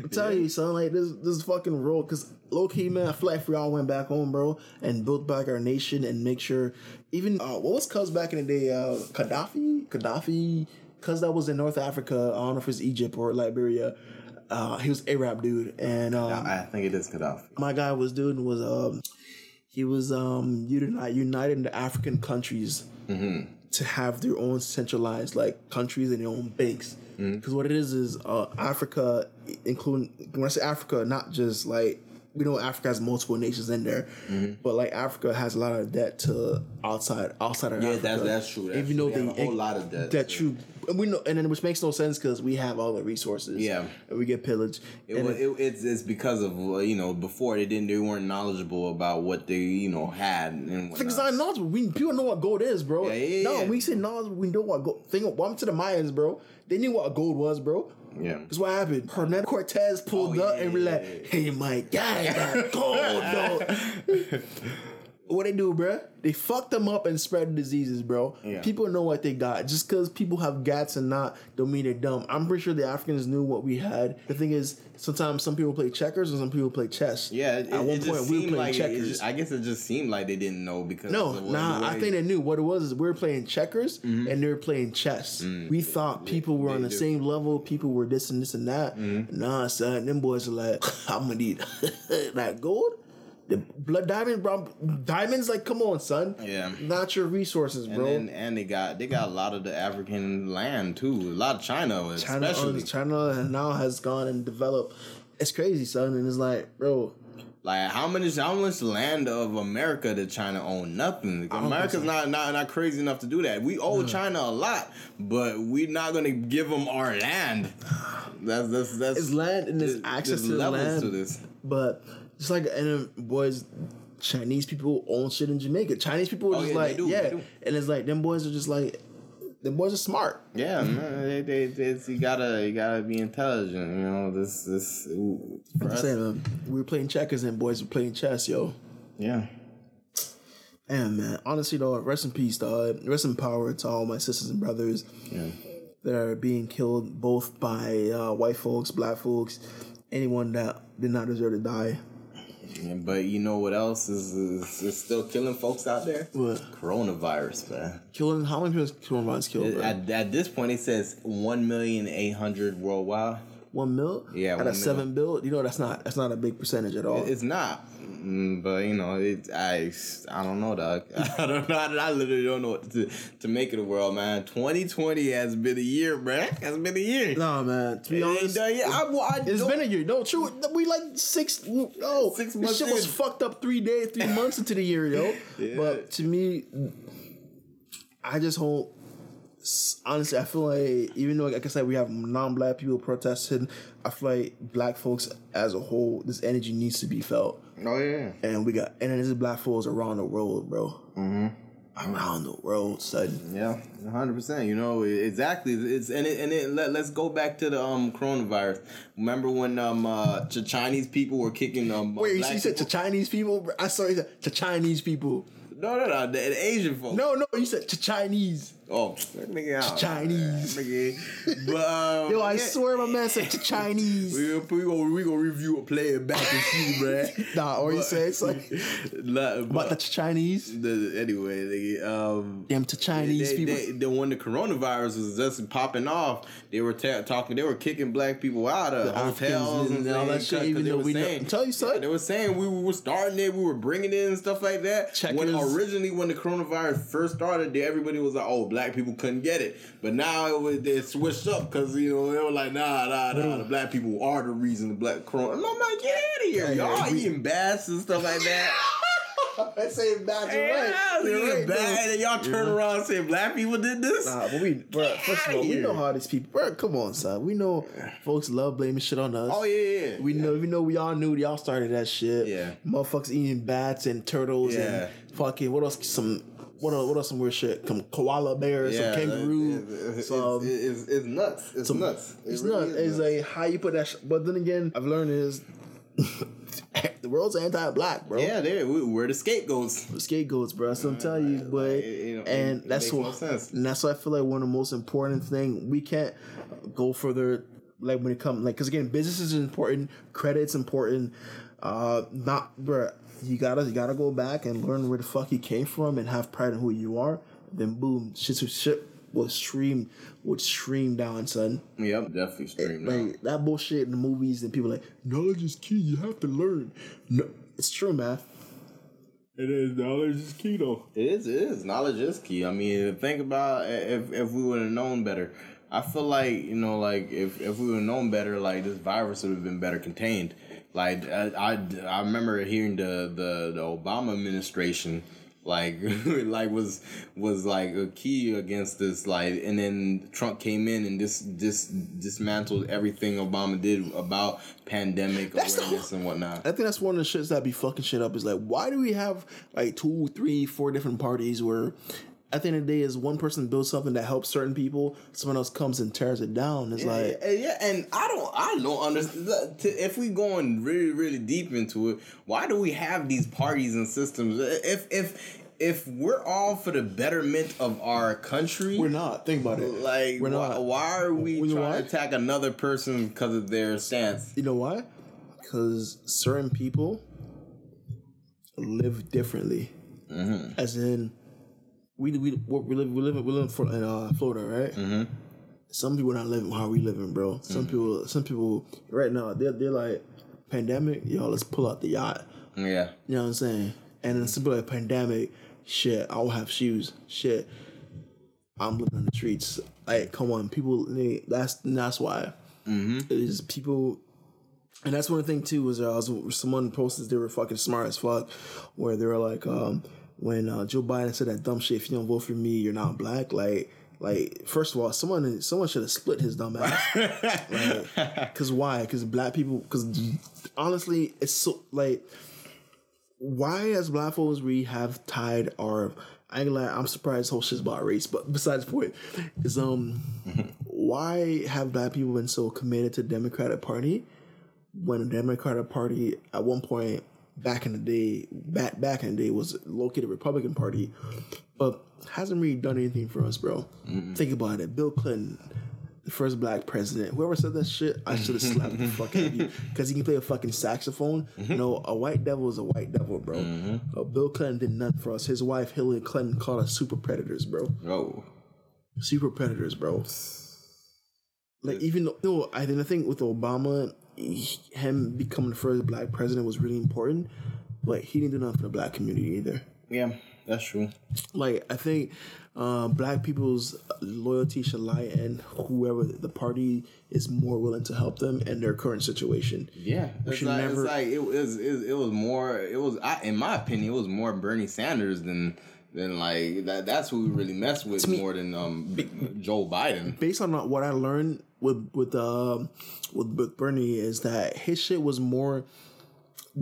I'm telling you, son, like this this fucking role, cause low key, man, I feel like if we all went back home, bro, and built back our nation and make sure, even uh, what was Cuz back in the day, uh, Gaddafi, Gaddafi, Cuz that was in North Africa. I don't know if it's Egypt or Liberia. Uh, he was Arab dude, and um, I think it is Gaddafi. my guy was doing was um he was um unite, uniting the African countries to have their own centralized like countries and their own banks. Because what it is is uh, Africa, including when I say Africa, not just like we know Africa has multiple nations in there, but like Africa has a lot of debt to outside outside of Yeah, Africa. that's- that's true, that's Even true. though They they, a whole lot of debt. That true. And we know, and then which makes no sense because we have all the resources. Yeah. and we get pillaged. It, was, it, it's it's because of uh, you know before they didn't they weren't knowledgeable about what they you know had and whatnot. not knowledgeable. We people know what gold is, bro. Yeah, yeah, no, yeah. we say knowledgeable. We know what gold. Think of welcome to the Mayans, bro. They knew what gold was, bro. Yeah. That's what happened. Hernando Cortez pulled Oh, up yeah, and be yeah, like. "Hey, my guy got gold, though." what they do, bro? They fucked them up and spread diseases, bro. Yeah. People know what they got. Just because people have gats and not, don't mean they're dumb. I'm pretty sure the Africans knew what we had. The thing is, sometimes some people play checkers and some people play chess. Yeah, it, at one just point we were seemed playing like checkers. I guess it just seemed like they didn't know because No, nah. I think they knew what it was. Is we were playing checkers mm-hmm. and they were playing chess. Mm, we thought people were on the do. same level. People were this and this and that. Mm-hmm. Nah, son. Them boys are like, I'm gonna need that gold. The blood diamond, bro. Diamonds, like, come on, son. Yeah. Not your resources, and bro. then and they got they got a lot of the African land too. A lot of China, China, especially. China now has gone and developed. It's crazy, son. And it's like, bro, Like how many how much land of America did China own? Nothing. America's not, not not crazy enough to do that. We owe China a lot, but we're not gonna give them our land. That's that's that's it's land and there's access to the land. to this. But just like and then boys, Chinese people own shit in Jamaica. Chinese people are Oh, just yeah, like do, yeah, and it's like them boys are just like the boys are smart. Yeah, man, they, they, they, you gotta you gotta be intelligent. You know this this. I'm saying, man, we were playing checkers and boys were playing chess, yo. yeah. And man, honestly though, rest in peace, dog. Rest in power to all my sisters and brothers Yeah. that are being killed both by uh, white folks, black folks, anyone that did not deserve to die. But you know what else is, is, is still killing folks out there? What? Coronavirus, man. Killing how many people coronavirus killed? At, at this point, it says one million eight hundred worldwide. one mil? Yeah, Out of seven bill? You know that's not that's not a big percentage at all. It's not, Mm, but you know, it, I I don't know, dog. I don't know. I literally don't know what to to make of the world, man. Twenty twenty has been a year, bruh. Has been a year. No, man. To be It- honest, it- yeah, I, well, I It's don't- been a year. No, true. We like six. Oh, Six this months shit was fucked up three days, three months into the year, yo. Yeah. But to me, I just hope. Honestly, I feel like even though, like I said, we have non-black people protesting, I feel like black folks as a whole, this energy needs to be felt. Oh yeah. And we got, and then there's black folks around the world, bro. Mm-hmm. Around the world, son. Yeah, hundred percent. You know exactly. It's and it, and it, let, let's go back to the um coronavirus. Remember when um uh the Chinese people were kicking um Wait, black you said to? Chinese people? I saw you said to Chinese people. no no no the, the Asian folks. No, no, you said to Chinese. Oh nigga out. Chinese. nigga. But um, Yo, I yeah. swear my man said to Chinese. We gonna, we gonna we gonna review a player back and see, bruh. Nah, or you say it's like Nah, about but the Chinese. the, anyway, nigga, um, Them to Chinese they, people. They, the when the coronavirus was just popping off, they were ta- talking. They were kicking black people out of The hotels and, all that shit, even though we know- tell you, something. yeah, they were saying we were starting it, we were bringing it and stuff like that. When originally when the coronavirus first started, they, everybody was like, "Oh, black people couldn't get it," but now it was they switched up because you know they were like, "Nah, nah, nah, mm. the black people are the reason the black corona." And I'm like, "Get out of here, Yeah, y'all eating bats and stuff like that." I say you're Yeah, right. you're You're right, bro. bad, and y'all turn around and say black people did this. Nah, but we, bro, first of all, we know how these people. Bro, come on, son. We know folks love blaming shit on us. Oh yeah, yeah. We know, we know, we all knew y'all started that shit. Yeah. motherfuckers eating bats and turtles Yeah. and fucking what else? Some what else? What else? Some weird shit. Some koala bears, Yeah, some kangaroo, it- it- some. It's, it's, it's nuts. It's some- nuts. It It's really not. is It's nuts. like how you put that. Sh- but then again, I've learned is the world's anti-black, bro. yeah, they we, we're the scapegoats. scapegoats, bro. So I'm telling you, but it- know, and it that's no what, and that's why I feel like one of the most important thing we can't go further. Like when it comes, like, because again, business is important, credit's important. Uh, not, bro. You gotta, you gotta go back and learn where the fuck you came from and have pride in who you are. Then boom, shit, shit will stream, would stream down, son. Yep, definitely eh, stream now. Like that bullshit in the movies, and people like knowledge is key. You have to learn. No, it's true, man. It is knowledge is key though. It is. It is. Knowledge is key. I mean, think about if if we would have known better. I feel like you know, like if if we would have known better, like this virus would have been better contained. Like I I, I remember hearing the the the Obama administration. Like, like was was like a key against this. Like, and then Trump came in and dis dis dismantled everything Obama did about pandemic That's awareness and whatnot. I think that's one of the shits that be fucking shit up. Is like, why do we have like two, three, four different parties where at the end of the day is one person builds something that helps certain people, someone else comes and tears it down. It's like yeah, yeah, and I don't, I don't understand. If we going really, really deep into it, why do we have these parties and systems? If, if, if we're all for the betterment of our country, we're not. Think about it. like, we're why, not. why are we You trying to attack another person because of their stance? You know why? Because certain people live differently. Mm-hmm. As in, we we we live we live we live in uh, Florida, right? Some people are not living how we living, bro. Some people some people right now they're they're like pandemic, yo, let's pull out the yacht. Yeah, You know what I'm saying? And then some people like pandemic, shit, I don't have shoes. Shit. I'm living on the streets. Like, come on, people they, that's that's why. It is people and that's one thing too was uh, I was someone posted they were fucking smart as fuck, where they were like, um, when uh, Joe Biden said that dumb shit, if you don't vote for me, you're not black. Like, like first of all, someone someone should have split his dumb ass. like, Cause why? Cause black people. Cause honestly, it's so like, why as black folks we have tied our I ain't lie, I'm surprised whole shit's about race. But besides the point, is um, why have black people been so committed to Democratic Party when the Democratic Party at one point back in the day, back back in the day was located Republican Party, but hasn't really done anything for us, bro. Think about it. Bill Clinton. The first black president. Whoever said that shit, I should have slapped the fuck out of you because he can play a fucking saxophone. No, a white devil is a white devil, bro. Uh, Bill Clinton did nothing for us. His wife Hillary Clinton called us super predators, bro. Oh, Super predators, bro. Like even though no, I think I think with Obama, he- him becoming the first black president was really important, but he didn't do nothing for the black community either. yeah, that's true. Like I think uh, black people's loyalty should lie in whoever the party is more willing to help them in their current situation. Yeah, it's should like, never- it's like it was it, it was more it was I, in my opinion it was more Bernie Sanders than than like that. That's who we really messed with me- more than um Joe Biden. Based on what I learned with with um with, with Bernie is that his shit was more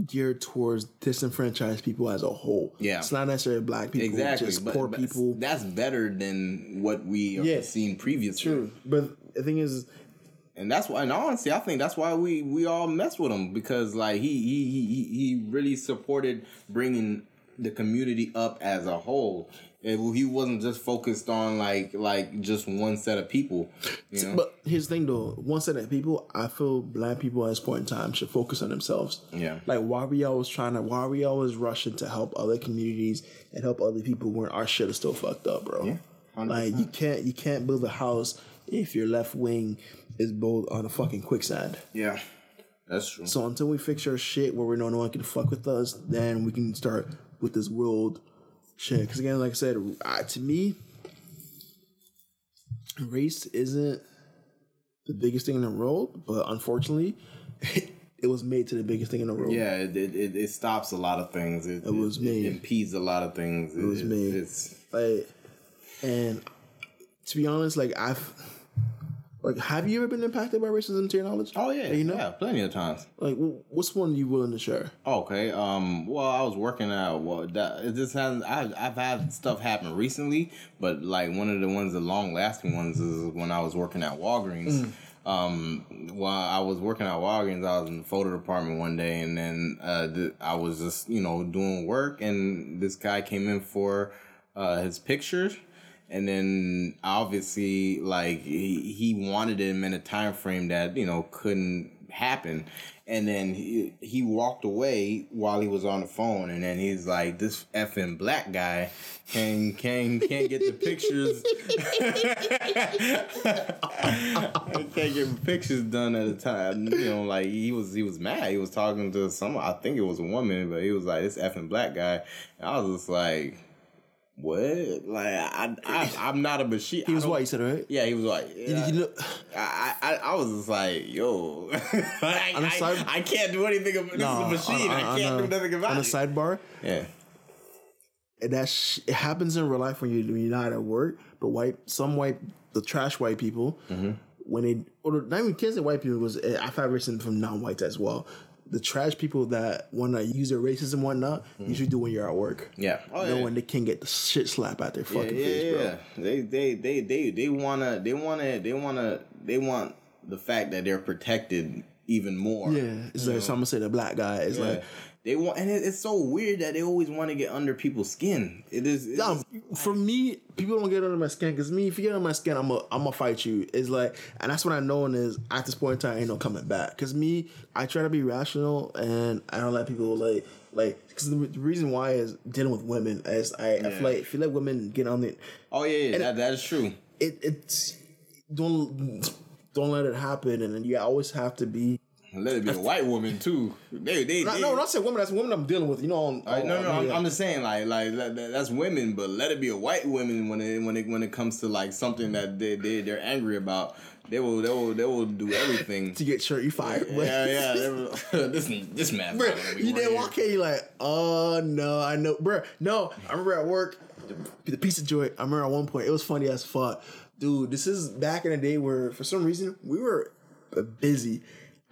geared towards disenfranchised people as a whole. Yeah. it's not necessarily black people, Exactly, just but, poor but people. That's better than what we have Yeah. seen previously. True, but the thing is, and that's why. And honestly, I think that's why we we all mess with him because like he he he- he really supported bringing the community up as a whole. And he wasn't just focused on like like just one set of people. You know? But here's the thing though, one set of people, I feel black people at this point in time should focus on themselves. Yeah. Like why we always trying to why we always rushing to help other communities and help other people when our shit is still fucked up, bro. Yeah, 100%. Like you can't you can't build a house if your left wing is both on a fucking quicksand. yeah, that's true. So until we fix our shit where we know no one can fuck with us, then we can start with this world shit. Because again, like I said, uh, to me, race isn't the biggest thing in the world, but unfortunately, it was made to the biggest thing in the world. Yeah, it, it, it, it stops a lot of things. It, it was made. impedes a lot of things. It, was made. It's Like, and to be honest, like I've. Like, have you ever been impacted by racism to your knowledge? oh yeah, you know, yeah, plenty of times. like, wh- what's one you willing to share? Okay. Um. Well, I was working at well. That it just hasn't. I, I've had stuff happen recently, but like one of the ones, the long lasting ones, is when I was working at Walgreens. Um. While I was working at Walgreens, I was in the photo department one day, and then uh, th- I was just you know doing work, and this guy came in for uh, his pictures. And then obviously, like he, he wanted him in a time frame that you know couldn't happen. And then he, he walked away while he was on the phone, and then he's like, "This effing black guy can can can't get the pictures, can't get pictures done at a time." You know, like he was he was mad. He was talking to someone I think it was a woman, but he was like, "This effing black guy." And I was just like. What? Like I, I, I'm not a machine. He was white, you said, right? Yeah, he was white. Yeah. You know, I, I, I was just like, yo, I, On the I, side- I can't do anything. About, no, this is a machine. on- I on can't a- do nothing about on a it. sidebar. yeah, and that sh- it happens in real life when you when you're not at work. But white, some white, the trash white people, when they or not even kids and white people was eh, I've had racism from non-whites as well. The trash people that want to use their racism and whatnot usually mm. do when you're at work. yeah. Oh, No yeah. when they can get the shit slap out their fucking yeah, face, bro. yeah. They, they, they, they, they wanna, they wanna, they wanna, they want the fact that they're protected even more. Yeah, it's like someone say the black guy is Yeah. like, they want, and it, it's so weird that they always want to get under people's skin. It is. It's, for me, people don't get under my skin because me, if you get under my skin, I'm a, I'm gonna fight you. It's like, and that's what I know. And is at this point in time, ain't no coming back. Because me, I try to be rational, and I don't let people like, like, because the, the reason why is dealing with women. As I, I feel like if you let women get on it, oh yeah, yeah that, that is true. it, it's don't don't let it happen, and then you always have to be. Let it be a white woman too. They, they, Not, they, no, not say women. That's women I'm dealing with. You know, on, no, no, I'm, yeah. I'm just saying, like, like that, that- that's women, but let it be a white woman when it when it when it comes to like something that they they they're angry about. They will they will they will do everything. to get shirt, you fired. yeah, yeah. will- this this man, Bro, you didn't walk in, you're like, oh no, I know, bro. No, I remember at work, the, the of joy. I remember at one point, it was funny as fuck, dude. This is back in the day where, for some reason, we were busy.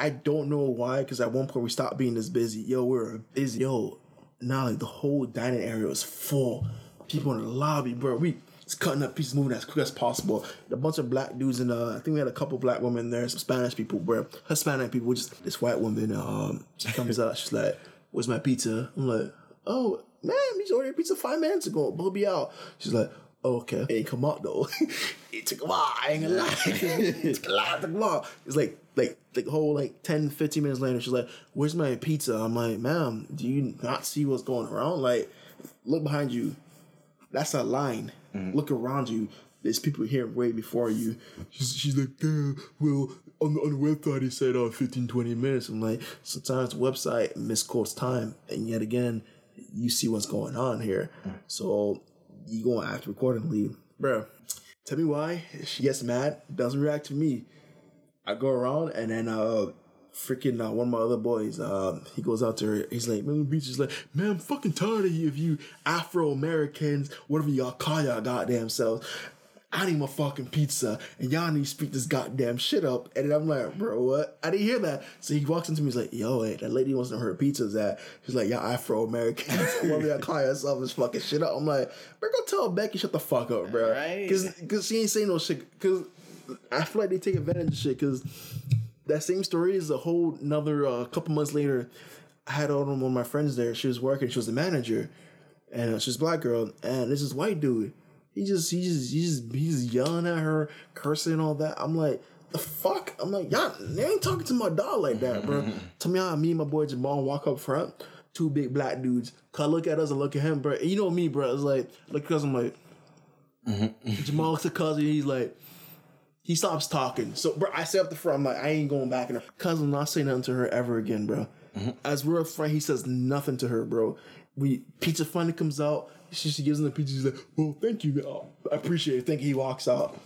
I don't know why, because at one point we stopped being this busy. Yo, we were busy. Yo, now like the whole dining area was full. people in the lobby, bro. We just cutting up pieces, moving as quick as possible. A bunch of black dudes and uh, I think we had a couple black women there, some Spanish people, bro. Hispanic people, just this white woman. Um, she comes out, she's like, "Where's my pizza?" I'm like, "Oh, man, we just ordered pizza five minutes ago. We'll be out." She's like. Okay. It ain't come out though. it took a while. I ain't gonna lie. it took a lot. Took a while. It's like like like whole like 10, 15 minutes later. She's like, "Where's my pizza?" I'm like, "Ma'am, do you not see what's going around? Like, look behind you. That's a line. Look around you. There's people here way before you. She's, she's like, yeah, well, on the, on the website it said uh, 15, 20 minutes. I'm like, sometimes the website misquotes time. And yet again, you see what's going on here. So you to act accordingly. Bro, tell me why she gets mad, doesn't react to me. I go around and then uh freaking uh, one of my other boys, um, he goes out to her. He's like, man, Beach is like, man, I'm fucking tired of you, of you Afro Americans, whatever y'all call y'all goddamn selves. I need my fucking pizza, and y'all need to speak this goddamn shit up. And then I'm like, bro, what? I didn't hear that. So he walks into me, he's like, yo, hey, that lady wants to know her pizza's at. She's like, y'all Afro Americans, whatever y'all call yourself, is fucking shit up. I'm like, bro, go tell Becky shut the fuck up, bro. Right. Cause, cause she ain't saying no shit. Cause I feel like they take advantage of shit. Cause that same story is a whole another uh, couple months later. I had one of my friends there. She was working. She was the manager, and uh, she's a black girl. And this is white dude. He just, he just, he just, he's yelling at her, cursing and all that. I'm like, the fuck? I'm like, y'all, they ain't talking to my dog like that, bro. Tell me how me and my boy Jamal walk up front, two big black dudes. Cause I look at us and look at him, bro. And you know me, bro. It's like, look us. I'm like, Jamal looks at cousin. He's like, he stops talking. So, bro, I stay up the front. I'm like, I ain't going back. And cousin, I'm not saying nothing to her ever again, bro. As we're up front, he says nothing to her, bro. We pizza finally comes out. She, she gives him the pizza. She's like, "Well, thank you. Oh, I appreciate it." Thank you. He walks out.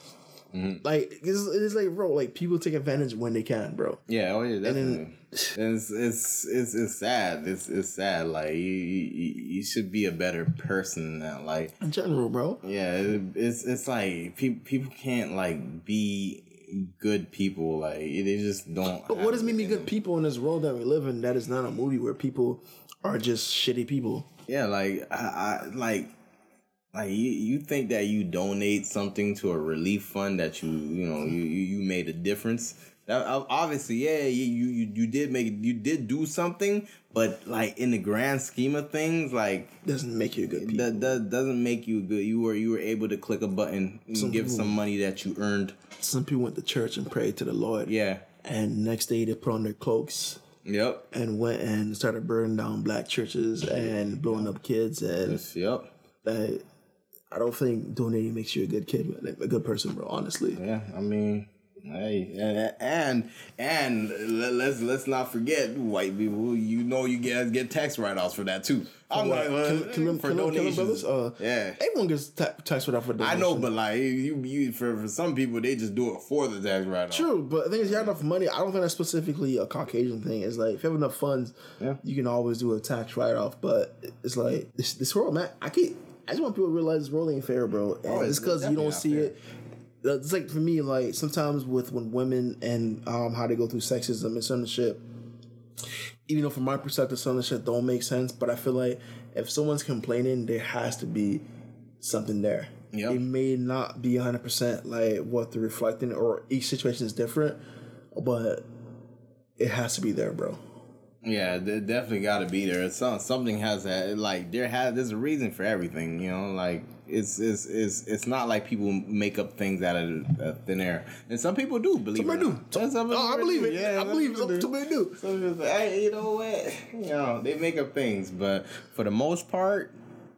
Mm-hmm. Like it's, it's like, bro, like people take advantage when they can, bro. Yeah, oh yeah, And definitely. then- it's, it's it's it's sad. It's it's sad. Like you, you you should be a better person than that. Like In general, bro. yeah, it, it's it's like people people can't like be good people. Like they just don't. But what does mean be good people in this world that we live in? That is not a movie where people are just shitty people. Yeah, like I, I like like you, you think that you donate something to a relief fund that you you know you, you made a difference. That, ob- obviously, yeah, you, you you did make you did do something, but like in the grand scheme of things, like Doesn't make you a good people. that, that doesn't make you good. You were you were able to click a button and Some give people- some money that you earned. Some people went to church and prayed to the Lord. Yeah. And next day they put on their cloaks Yep. and went and started burning down black churches and blowing up kids. And Yes, Yep. uh, I don't think donating makes you a good kid, a good person, bro. Honestly, Yeah, I mean, hey, and and let- let's let's not forget white people. You know, you guys get tax write offs for that too. I'm like, well, Kill- kill 'em- for kill 'em- kill 'em donations. brothers? Uh, yeah. everyone gets ta- tax write off for donations. I know, but like you, you for, for some people, they just do it for the tax write off. True, but the thing is, you have enough money. I don't think that's specifically a Caucasian thing. It's like if you have enough funds, Yeah. you can always do a tax write off. But it's like this, this world, man. I can't. I just want people to realize this world ain't fair, bro. And Oh, it's because you don't see fair. it. It's like for me, like sometimes with when women and um how they go through sexism and some of shit. Even though from my perspective, some of the shit don't make sense, but I feel like if someone's complaining, there has to be something there. Yep. It may not be 100% like what they're reflecting, or each situation is different, but it has to be there, bro. Yeah, they definitely got to be there. It's some something has that like there has there's a reason for everything. You know, like it's it's it's it's not like people make up things out of uh, thin air, and some people do believe. Somebody it. do. Some- some Oh, I believe do. it. Yeah, I some believe people it. Somebody do. Some people say, hey, you know what? You know, they make up things, but for the most part.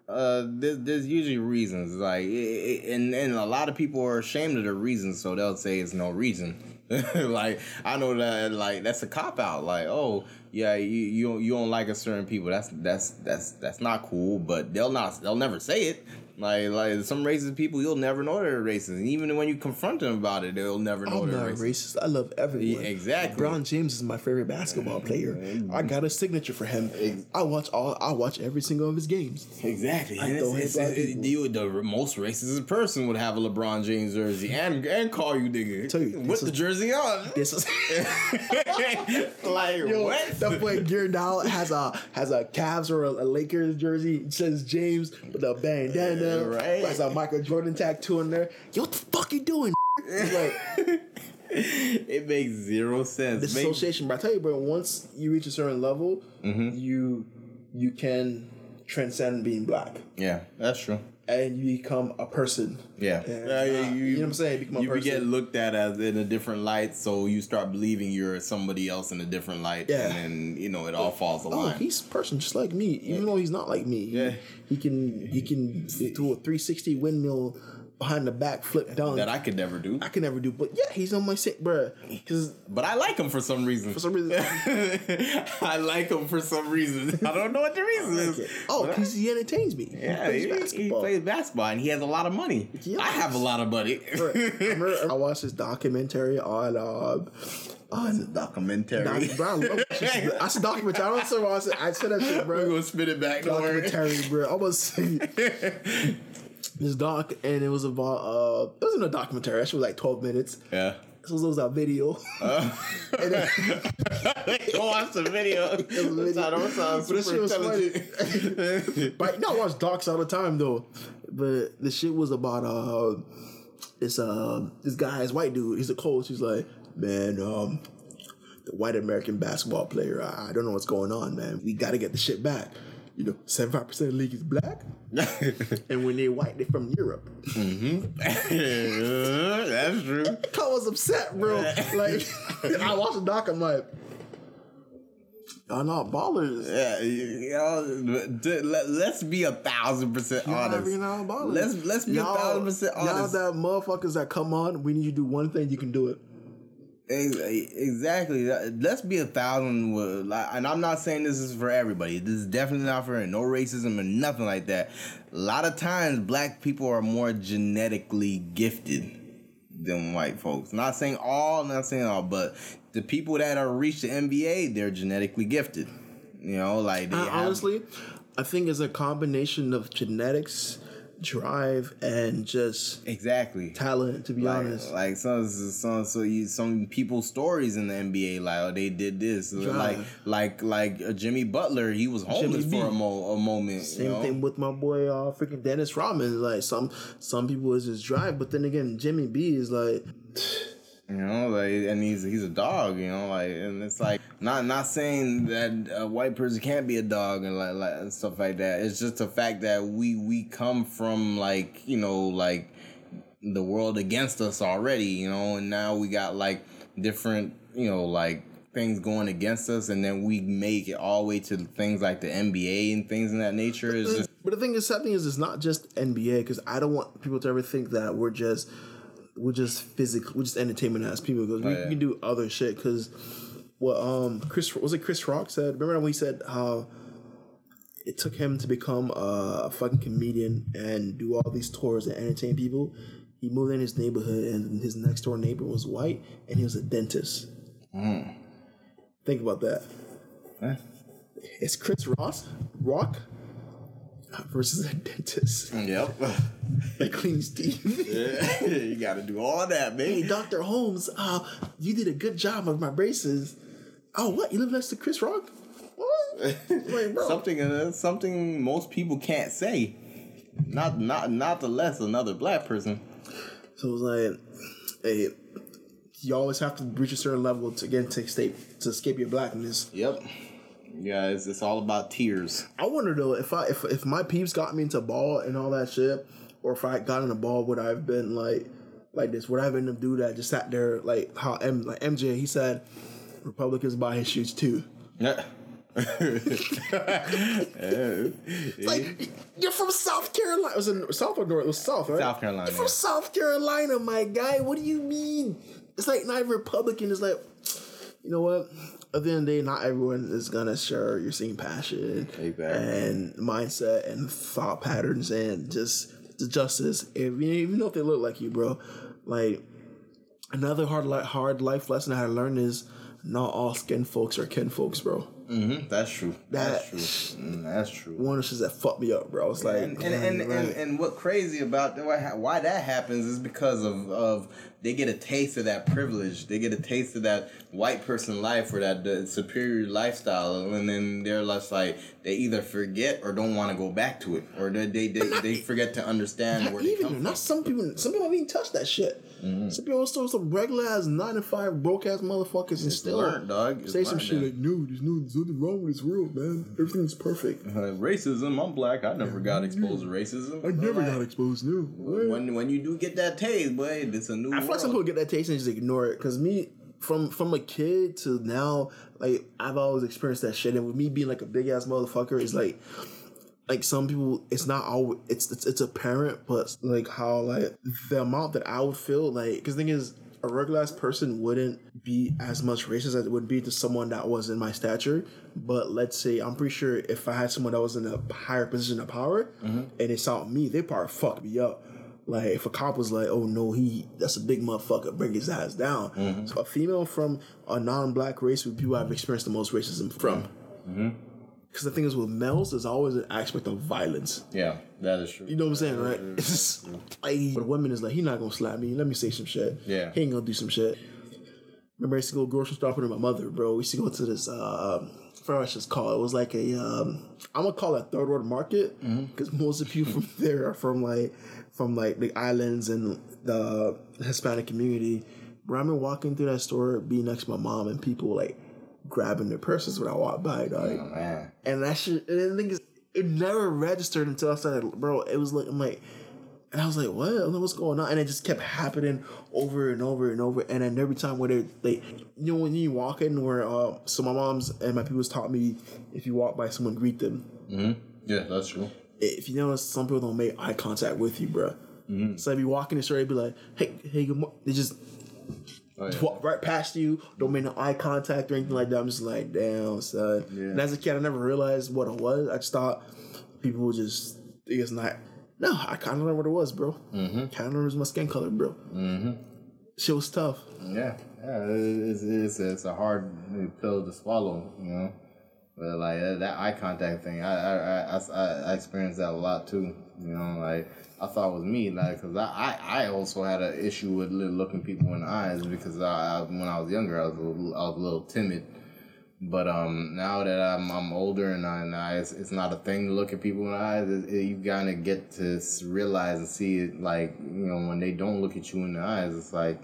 Uh, there's, there's usually reasons like, it, it- and and a lot of people are ashamed of the reasons, so they'll say it's no reason. like I know that like that's a cop out. Like oh yeah, you you don't, you don't like a certain people. That's that's that's that's not cool. But they'll not they'll never say it. Like like some racist people, you'll never know they're racist. And even when you confront them about it, they'll never know I'm they're not racist. racist. I love everyone. Yeah, exactly. LeBron James is my favorite basketball player. I got a signature for him. I watch all. I watch every single of his games. Exactly. I don't it's, it's, it, you, the most racist person would have a LeBron James jersey and and call you nigga Tell you, with the is- jersey on. This is like Yo, what? that boy Geared Out has a has a Cavs or a, a Lakers jersey. It says James with a bandana them. Right. I saw Michael Jordan tattoo in there. Yo, what the fuck you doing? Like it makes zero sense. the Make- association. But I tell you, bro, once you reach a certain level, Mm-hmm. you you can transcend being black yeah, that's true. And you become a person. Yeah, And, Yeah, yeah, uh, you know what I'm saying? Become a you person. get looked at as in a different light, so you start believing you're somebody else in a different light, Yeah. and then you know it all falls Oh, aligned. he's a person just like me, even though he's not like me. He- Yeah. He, can he can do a 360 windmill behind the back flip dunk that I could never do, I could never do, but yeah, he's on my sick, bro. But I like him for some reason. for some reason, I like him for some reason. I don't know what the reason is. oh, because he entertains me. He yeah, plays he, he plays basketball and he has a lot of money. I have a lot of money. I, I watched this documentary on uh, on Documentary. Doc, bro, I love that. I said documentary. I don't know why I said I said that shit, We're bro. gonna spit it back. Documentary, bro. Was this doc, and it was about uh, it wasn't a documentary. Shit was like twelve minutes. Yeah. So it was a video. And then- Go watch the video. video. Don't sound But this shit was intelligent. But no, I watch docs all the time though. But the shit was about uh this uh this guy, this white dude, he's a coach. He's like, man, um, the white American basketball player, I, I don't know what's going on, man. We gotta get the shit back. You know, 75% of the league is black. and when they're white, they're from Europe. Mm-hmm. That's true. I was upset, bro. Like I watched the doc, I'm like, y'all not ballers. Yeah, know, let, let's be a thousand percent honest. Y'all not ballers. Let's let's be a thousand percent Y'all honest. that motherfuckers that come on, we need you to do one thing, you can do it. Ex- Exactly. Let's be a thousand. with- And I'm not saying this is for everybody. This is definitely not for no racism or nothing like that. A lot of times, black people are more genetically gifted than white folks. Not saying all, not saying all, but the people that are reached the NBA, they're genetically gifted. You know, like they Uh, honestly, I think it's a combination of genetics, drive, and just exactly. talent. To be Like, honest, like some some so you some people's stories in the NBA, like oh they did this, like like like uh, Jimmy Butler, he was homeless Jimmy for a, mo- a moment. same you know? thing with my boy, uh, freaking Dennis Rodman. Like some some people is his drive, but then again, Jimmy B is like, You know, like and he's he's a dog. You know, like and it's like not not saying that a white person can't be a dog and like, like and stuff like that. It's just the fact that we we come from like you know like the world against us already. You know, and now we got like different you know like things going against us, and then we make it all the way to things like the NBA and things in that nature. Is just but the thing is, something is, it's not just NBA because I don't want people to ever think that we're just we're just physical, we're just entertainment as people because we, yeah. we can do other shit. Because what um Chris was it Chris Rock said? Remember when he said how it took him to become a fucking comedian and do all these tours and entertain people. He moved in his neighborhood and his next door neighbor was white and he was a dentist. Think about that. Huh? It's Chris Ross Rock versus a dentist yep. that cleans teeth. you got to do all that, hey, man. Doctor Holmes, uh, you did a good job of my braces. Oh, what? You live next to Chris Rock? What? Like, bro. something uh, something most people can't say. Not not not the less another black person. So it was like, hey, you always have to reach a certain level to get to escape to escape your blackness. Yep. Yeah, it's, it's all about tears. I wonder though if I if if my peeps got me into ball and all that shit, or if I got in a ball, would I have been like like this? Would I have been the dude that just sat there like how M like MJ? He said Republicans buy his shoes too. Yeah. Like you're from South Carolina. It was in South or North? It was South, right? South Carolina, You're from. South Carolina, my guy. What do you mean? It's like not even Republican. It's like you know what? At the end of the day, not everyone is gonna share your same passion Exactly. and mindset and thought patterns and just the justice. If, even though if they look like you, bro. Like another hard hard life lesson I had to learn is not all skin folks are kin folks, bro. Hmm That's true. That's true. Mm, that's true. One of the shits that fucked me up, bro. It's like, and and, and, right. and, and what crazy about why, that happens is because of, of they get a taste of that privilege. They get a taste of that white person life or that the superior lifestyle, and then they're less like they either forget or don't want to go back to it, or they they, they, they forget to understand Not where they even come from. not some people. Some people haven't even touched that shit. Mm-hmm. Some people still some regular ass nine to five broke ass motherfuckers and still learned, dog. It's say some shit man. like, no, there's no, there's nothing wrong with this world, man. Everything's perfect. Uh, racism. I'm black. I never got exposed to racism. I never Like, got exposed. No, What? When when you do get that taste, boy, it's a new. I feel like some people world. get that taste and just ignore it. Cause me, from from a kid to now, like I've always experienced that shit. And with me being like a big ass motherfucker, it's like, like some people, it's not all. It's it's it's apparent, but like how like the amount that I would feel like. Cause the thing is. A regular person wouldn't be as much racist as it would be to someone that was in my stature. But let's say I'm pretty sure if I had someone that was in a higher position of power mm-hmm. and they saw me, they probably fuck me up. Like if a cop was like, "Oh no, he that's a big motherfucker, bring his ass down." Mm-hmm. So a female from a non-black race would be who I've experienced the most racism from. Mm-hmm. Because the thing is, with males, there's always an aspect of violence. Yeah, that is true. You know what I'm saying, right? It's just, like, but women is like, he not gonna slap me. Let me say some shit. Yeah. he ain't gonna do some shit. Remember, I used to go grocery shopping with my mother, bro. We used to go to this. Uh, what it's just called. It was like a. Um, I'm gonna call it third world market because most of the people from there are from like from like the islands and the Hispanic community. Bro, I remember walking through that store, being next to my mom, and people like grabbing their purses when I walked by, dog. Oh, man. And that shit, and the thing is, it never registered until I started, bro. It was like, I'm like, and I was like, what? I don't know what's going on? And it just kept happening over and over and over. And then every time where they, like, you know, when you walk in where, uh, so my mom's and my people's taught me if you walk by someone, greet them. Yeah, that's true. If you notice, some people don't make eye contact with you, bro. So I'd be walking the store, they'd be like, hey, hey, good morning. They just Oh, yeah. walk right past you, don't make no eye contact or anything like that. I'm just like, damn, son. And as a kid, I never realized what it was. I just thought people would just it's not. No, I kind of know what it was, bro. Mm-hmm. Kind of remembers my skin color, bro. Mm-hmm. Shit was tough. Yeah, yeah, it's, it's, it's a hard pill to swallow, you know. But like that, that eye contact thing, I I, I, I I experienced that a lot too. You know, like I thought it was me, like because I, I I also had an issue with looking people in the eyes because I, I when I was younger I was a little, I was a little timid. But um, now that I'm I'm older and I, and I it's, it's not a thing to look at people in the eyes. It, it, you of get to realize and see it like you know when they don't look at you in the eyes, it's like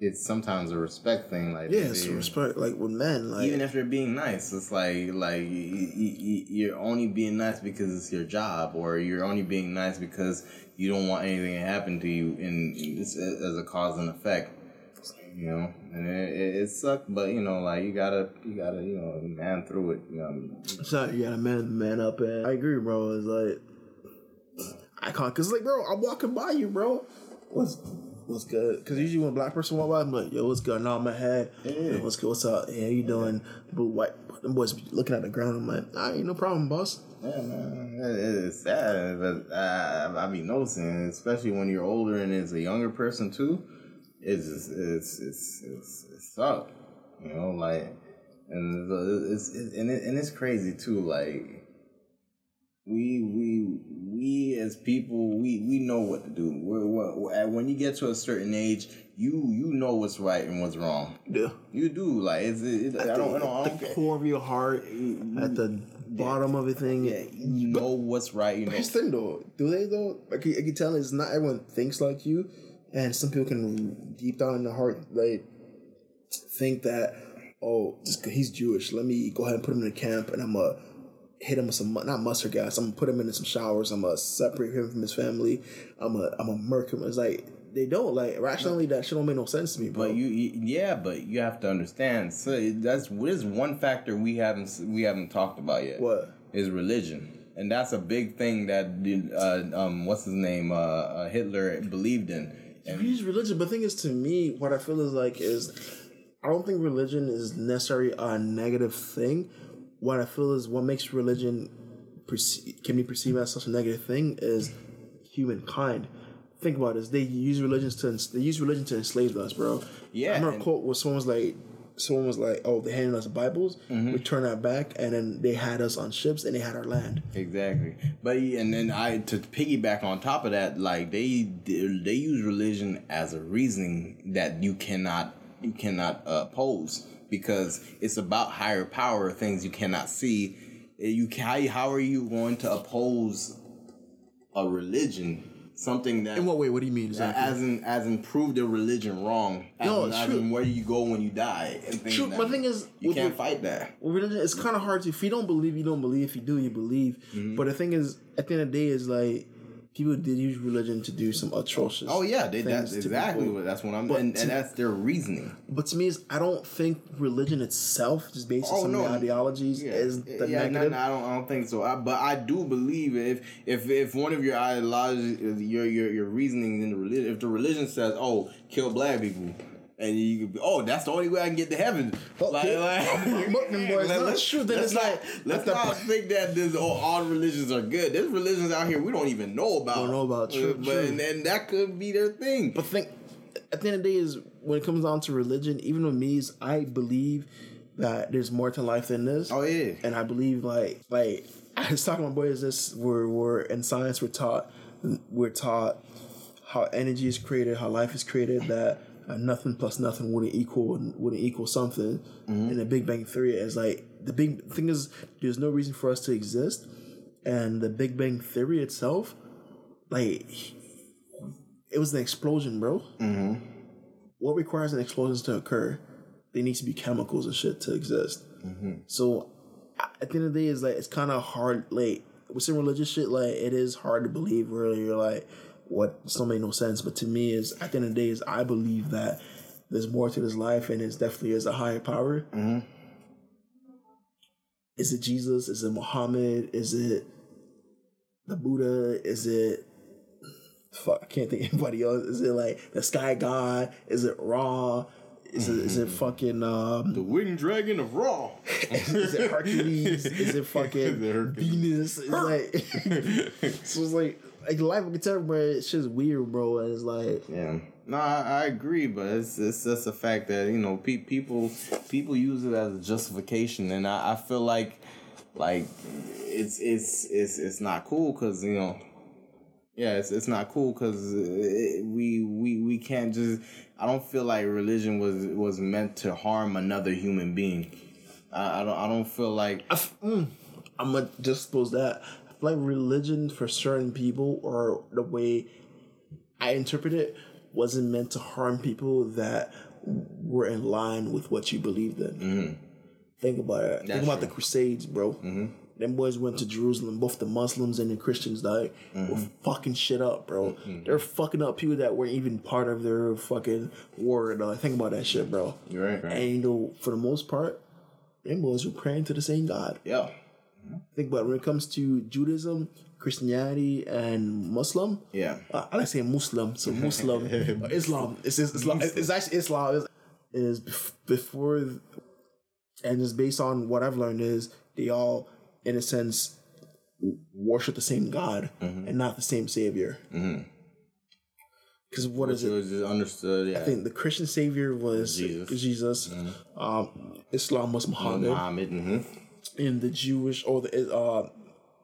it's sometimes a respect thing. Like Yeah, it's respect. Like with men, like even if they're being nice, it's like like you, you're only being nice because it's your job, or you're only being nice because you don't want anything to happen to you, and it's as a cause and effect. You know, and it, it, it sucked, but you know, like you gotta you gotta you know man through it. You know, not you gotta man man up. And I agree, bro. It's like I can't, cause like, bro, I'm walking by you, bro. What's what's good? Cause usually when a black person walk by, I'm like, yo, what's good? Nod my head. Yeah. What's good? What's up? Yeah, how you doing? But white them boys be looking at the ground. I'm like, all right, no problem, boss. Yeah, man, it's sad, but uh, I be noticing, especially when you're older and it's a younger person too. It's just, it's it's it's it sucks, you know, like, and it's, it's and it, and it's crazy too, like. We we we as people we we know what to do. We're, we're, when you get to a certain age, you you know what's right and what's wrong. Yeah. You do like it's it, I don't I don't, I At don't the care. core of your heart, at the bottom of everything. Yeah, you know what's right. You know Here's the thing though, do they though? I can, I can tell it's not everyone thinks like you, and some people can deep down in the heart like think that oh, he's Jewish, let me go ahead and put him in a camp, and I'm gonna hit him with some not mustard gas. I'm gonna put him in some showers. I'm gonna separate him from his family. I'm gonna I'm gonna murk him. It's like they don't like rationally that shit don't make no sense to me, bro. But you, yeah, but you have to understand. So that's there's one factor we haven't we haven't talked about yet. What? is religion, and that's a big thing that uh, um what's his name uh, uh Hitler believed in. And use religion, but the thing is, to me, what I feel is like is, I don't think religion is necessarily a negative thing. What I feel is what makes religion perce- can be perceived as such a negative thing is humankind. Think about this: they use religions to ens- they use religion to enslave us, bro. Yeah, I remember a quote where someone was like, someone was like, "Oh, they handed us Bibles. Mm-hmm. We turned that back, and then they had us on ships, and they had our land." Exactly, but and then I to piggyback on top of that, like they they use religion as a reasoning that you cannot you cannot oppose because it's about higher power, things you cannot see. You can, how how are you going to oppose a religion, something that In what way? What do you mean exactly? as in as in prove their religion wrong? As No, in, it's true. where you go when you die? And things True, the thing is, you can't the- fight that. Well, religion, it's kind of hard to. If you don't believe, you don't believe. If you do, you believe. Mm-hmm. But the thing is, at the end of the day, is like people did use religion to do some atrocious. Oh yeah, they, that's exactly people. that's what I'm But and, to- and that's their reasoning. But to me, is I don't think religion itself, just based on Oh, some no. the ideologies, Yeah, is the yeah, no, negative. no, I don't, I don't think so. I, but I do believe if if if one of your ideologies, your your your reasoning in the religion, if the religion says, "Oh, kill black people," and you could be, "Oh, that's the only way I can get to heaven," oh, Okay. But them boys, let- no, let's- sure, then it's like- let's not think that this all, all religions are good. There's religions out here we don't even know about. Don't know about, true, but true. And, and that could be their thing. But think at the end of the day is when it comes down to religion, even with me, is I believe that there's more to life than this. Oh, yeah. and I believe like like I was talking to my boys this we're we're in science we're taught we're taught how energy is created, how life is created, that uh, nothing plus nothing wouldn't equal wouldn't equal something. And the Big Bang Theory is like the big thing is there's no reason for us to exist, and the Big Bang Theory itself, like it was an explosion, bro. Mm-hmm. What requires an explosion to occur? There needs to be chemicals and shit to exist. So at the end of the day, it's like it's kind of hard. Like with some religious shit, like it is hard to believe. Really, you're like, what? Don't make no sense. But to me, is at the end of the day, is I believe that there's more to this life, and it's definitely is a higher power. Is it Jesus? Is it Muhammad? Is it the Buddha? Is it fuck? I can't think of anybody else. Is it like the Sky God? Is it Ra? Is it is it fucking um? the winged dragon of Ra. is it Hercules? Is it fucking Is it Venus? It's like so it's like like life of guitar, bro. It's just weird, bro. And it's like Yeah, no, I, I agree, but it's it's just a fact that you know pe- people people use it as a justification, and I, I feel like like it's it's it's it's not cool because you know yeah it's it's not cool because uh, we we we can't just I don't feel like religion was was meant to harm another human being. I, I don't I don't feel like mm, I'm gonna just suppose that I like religion for certain people or the way I interpret it wasn't meant to harm people that were in line with what you believed in. Mm-hmm. Think about it. Think That's about the. Crusades, bro. Mm-hmm. Them boys went to Jerusalem. Both the Muslims and the Christians died. Were mm-hmm. fucking shit up, bro. They're fucking up people that weren't even part of their fucking war. Dog. Think about that shit, bro. You're right, right. And you know, for the most part, them boys were praying to the same God yeah think about when it comes to Judaism, Christianity, and Muslim. yeah Uh, I like saying Muslim, so Muslim, Islam. It's, it's, Islam. It's actually Islam. Is is bef- before, and it's based on what I've learned is they all, in a sense, worship the same God and not the same Savior. Because what is it was understood yeah I think the Christian Savior was Jesus. Jesus. Um, Islam was Muhammad, Muhammad mm-hmm. the Jewish or the uh,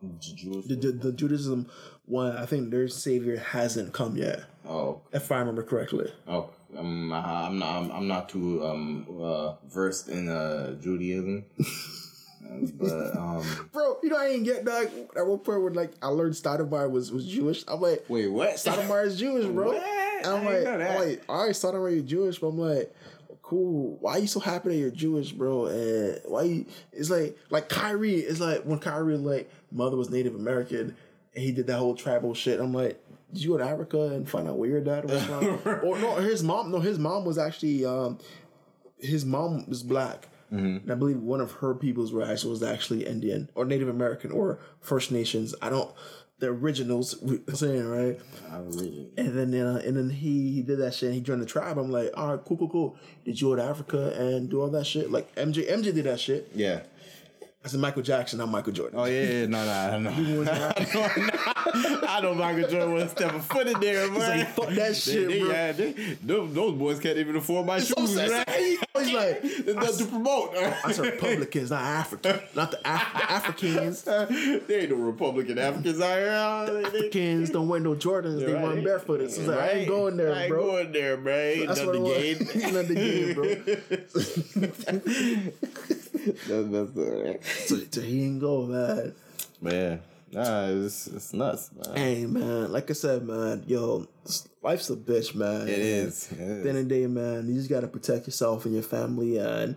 the, the, the Judaism one, I think their savior hasn't come yet, oh if I remember correctly. Oh, um, I'm not. I'm, I'm not too um uh, versed in uh, Judaism, but um. Bro, you know I ain't get that. At one point when like I learned Stoudemire was was Jewish. I'm like, Wait, what? Stoudemire is Jewish, bro. I'm like, I'm like, all right, Stoudemire, you're Jewish, but I'm like, cool. Why are you so happy that you're Jewish, bro? And why you? It's like like Kyrie. It's like when Kyrie like mother was Native American and he did that whole tribal shit. I'm like. Did you go to Africa and find out where your dad was from? or no, his mom. No, his mom was actually um, his mom was black. And I believe one of her peoples were actually was actually Indian or Native American or First Nations. I don't the originals we're saying right. And then uh, and then he he did that shit. and He joined the tribe. I'm like, all right, cool, cool, cool. Did you go to Africa and do all that shit? Like MJ MJ did that shit. Yeah. I said Michael Jackson, not Michael Jordan. Oh yeah, yeah, no, no, no. I know Michael Jordan would step a foot in there, man. like, fuck that shit, they, bro. Yeah, they, those, those boys can't even afford my so shoes, right? He's like, There's nothing to promote. I said Republicans, not African, not the, Af- the Africans. there ain't no Republican Africans out here. They- they- Africans don't wear no Jordans. They Right. run barefooted. So like, I ain't going there, I ain't bro. going there, bro. Ain't what nothing was. Ain't nothing gained, bro. That's, that's all right. So, he ain't go, man. Man, nah, it's, it's nuts, man. Hey, man. Like I said, man, yo, life's a bitch, man. It is. It At the end of the day, man, you just gotta protect yourself and your family, and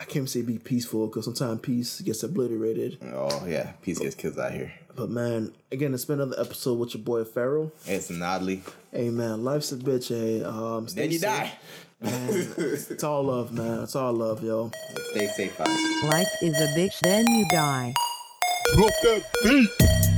I can't say be peaceful because sometimes peace gets obliterated. Oh yeah, peace gets kills out here. But man, again, it's been another episode with your boy Farrell. It's Nodley. Hey, man, life's a bitch. Hey, um, Then you safe. die. Man, it's all love, man. It's all love, yo. Stay safe out. Life is a bitch, then you die. Drop that beat.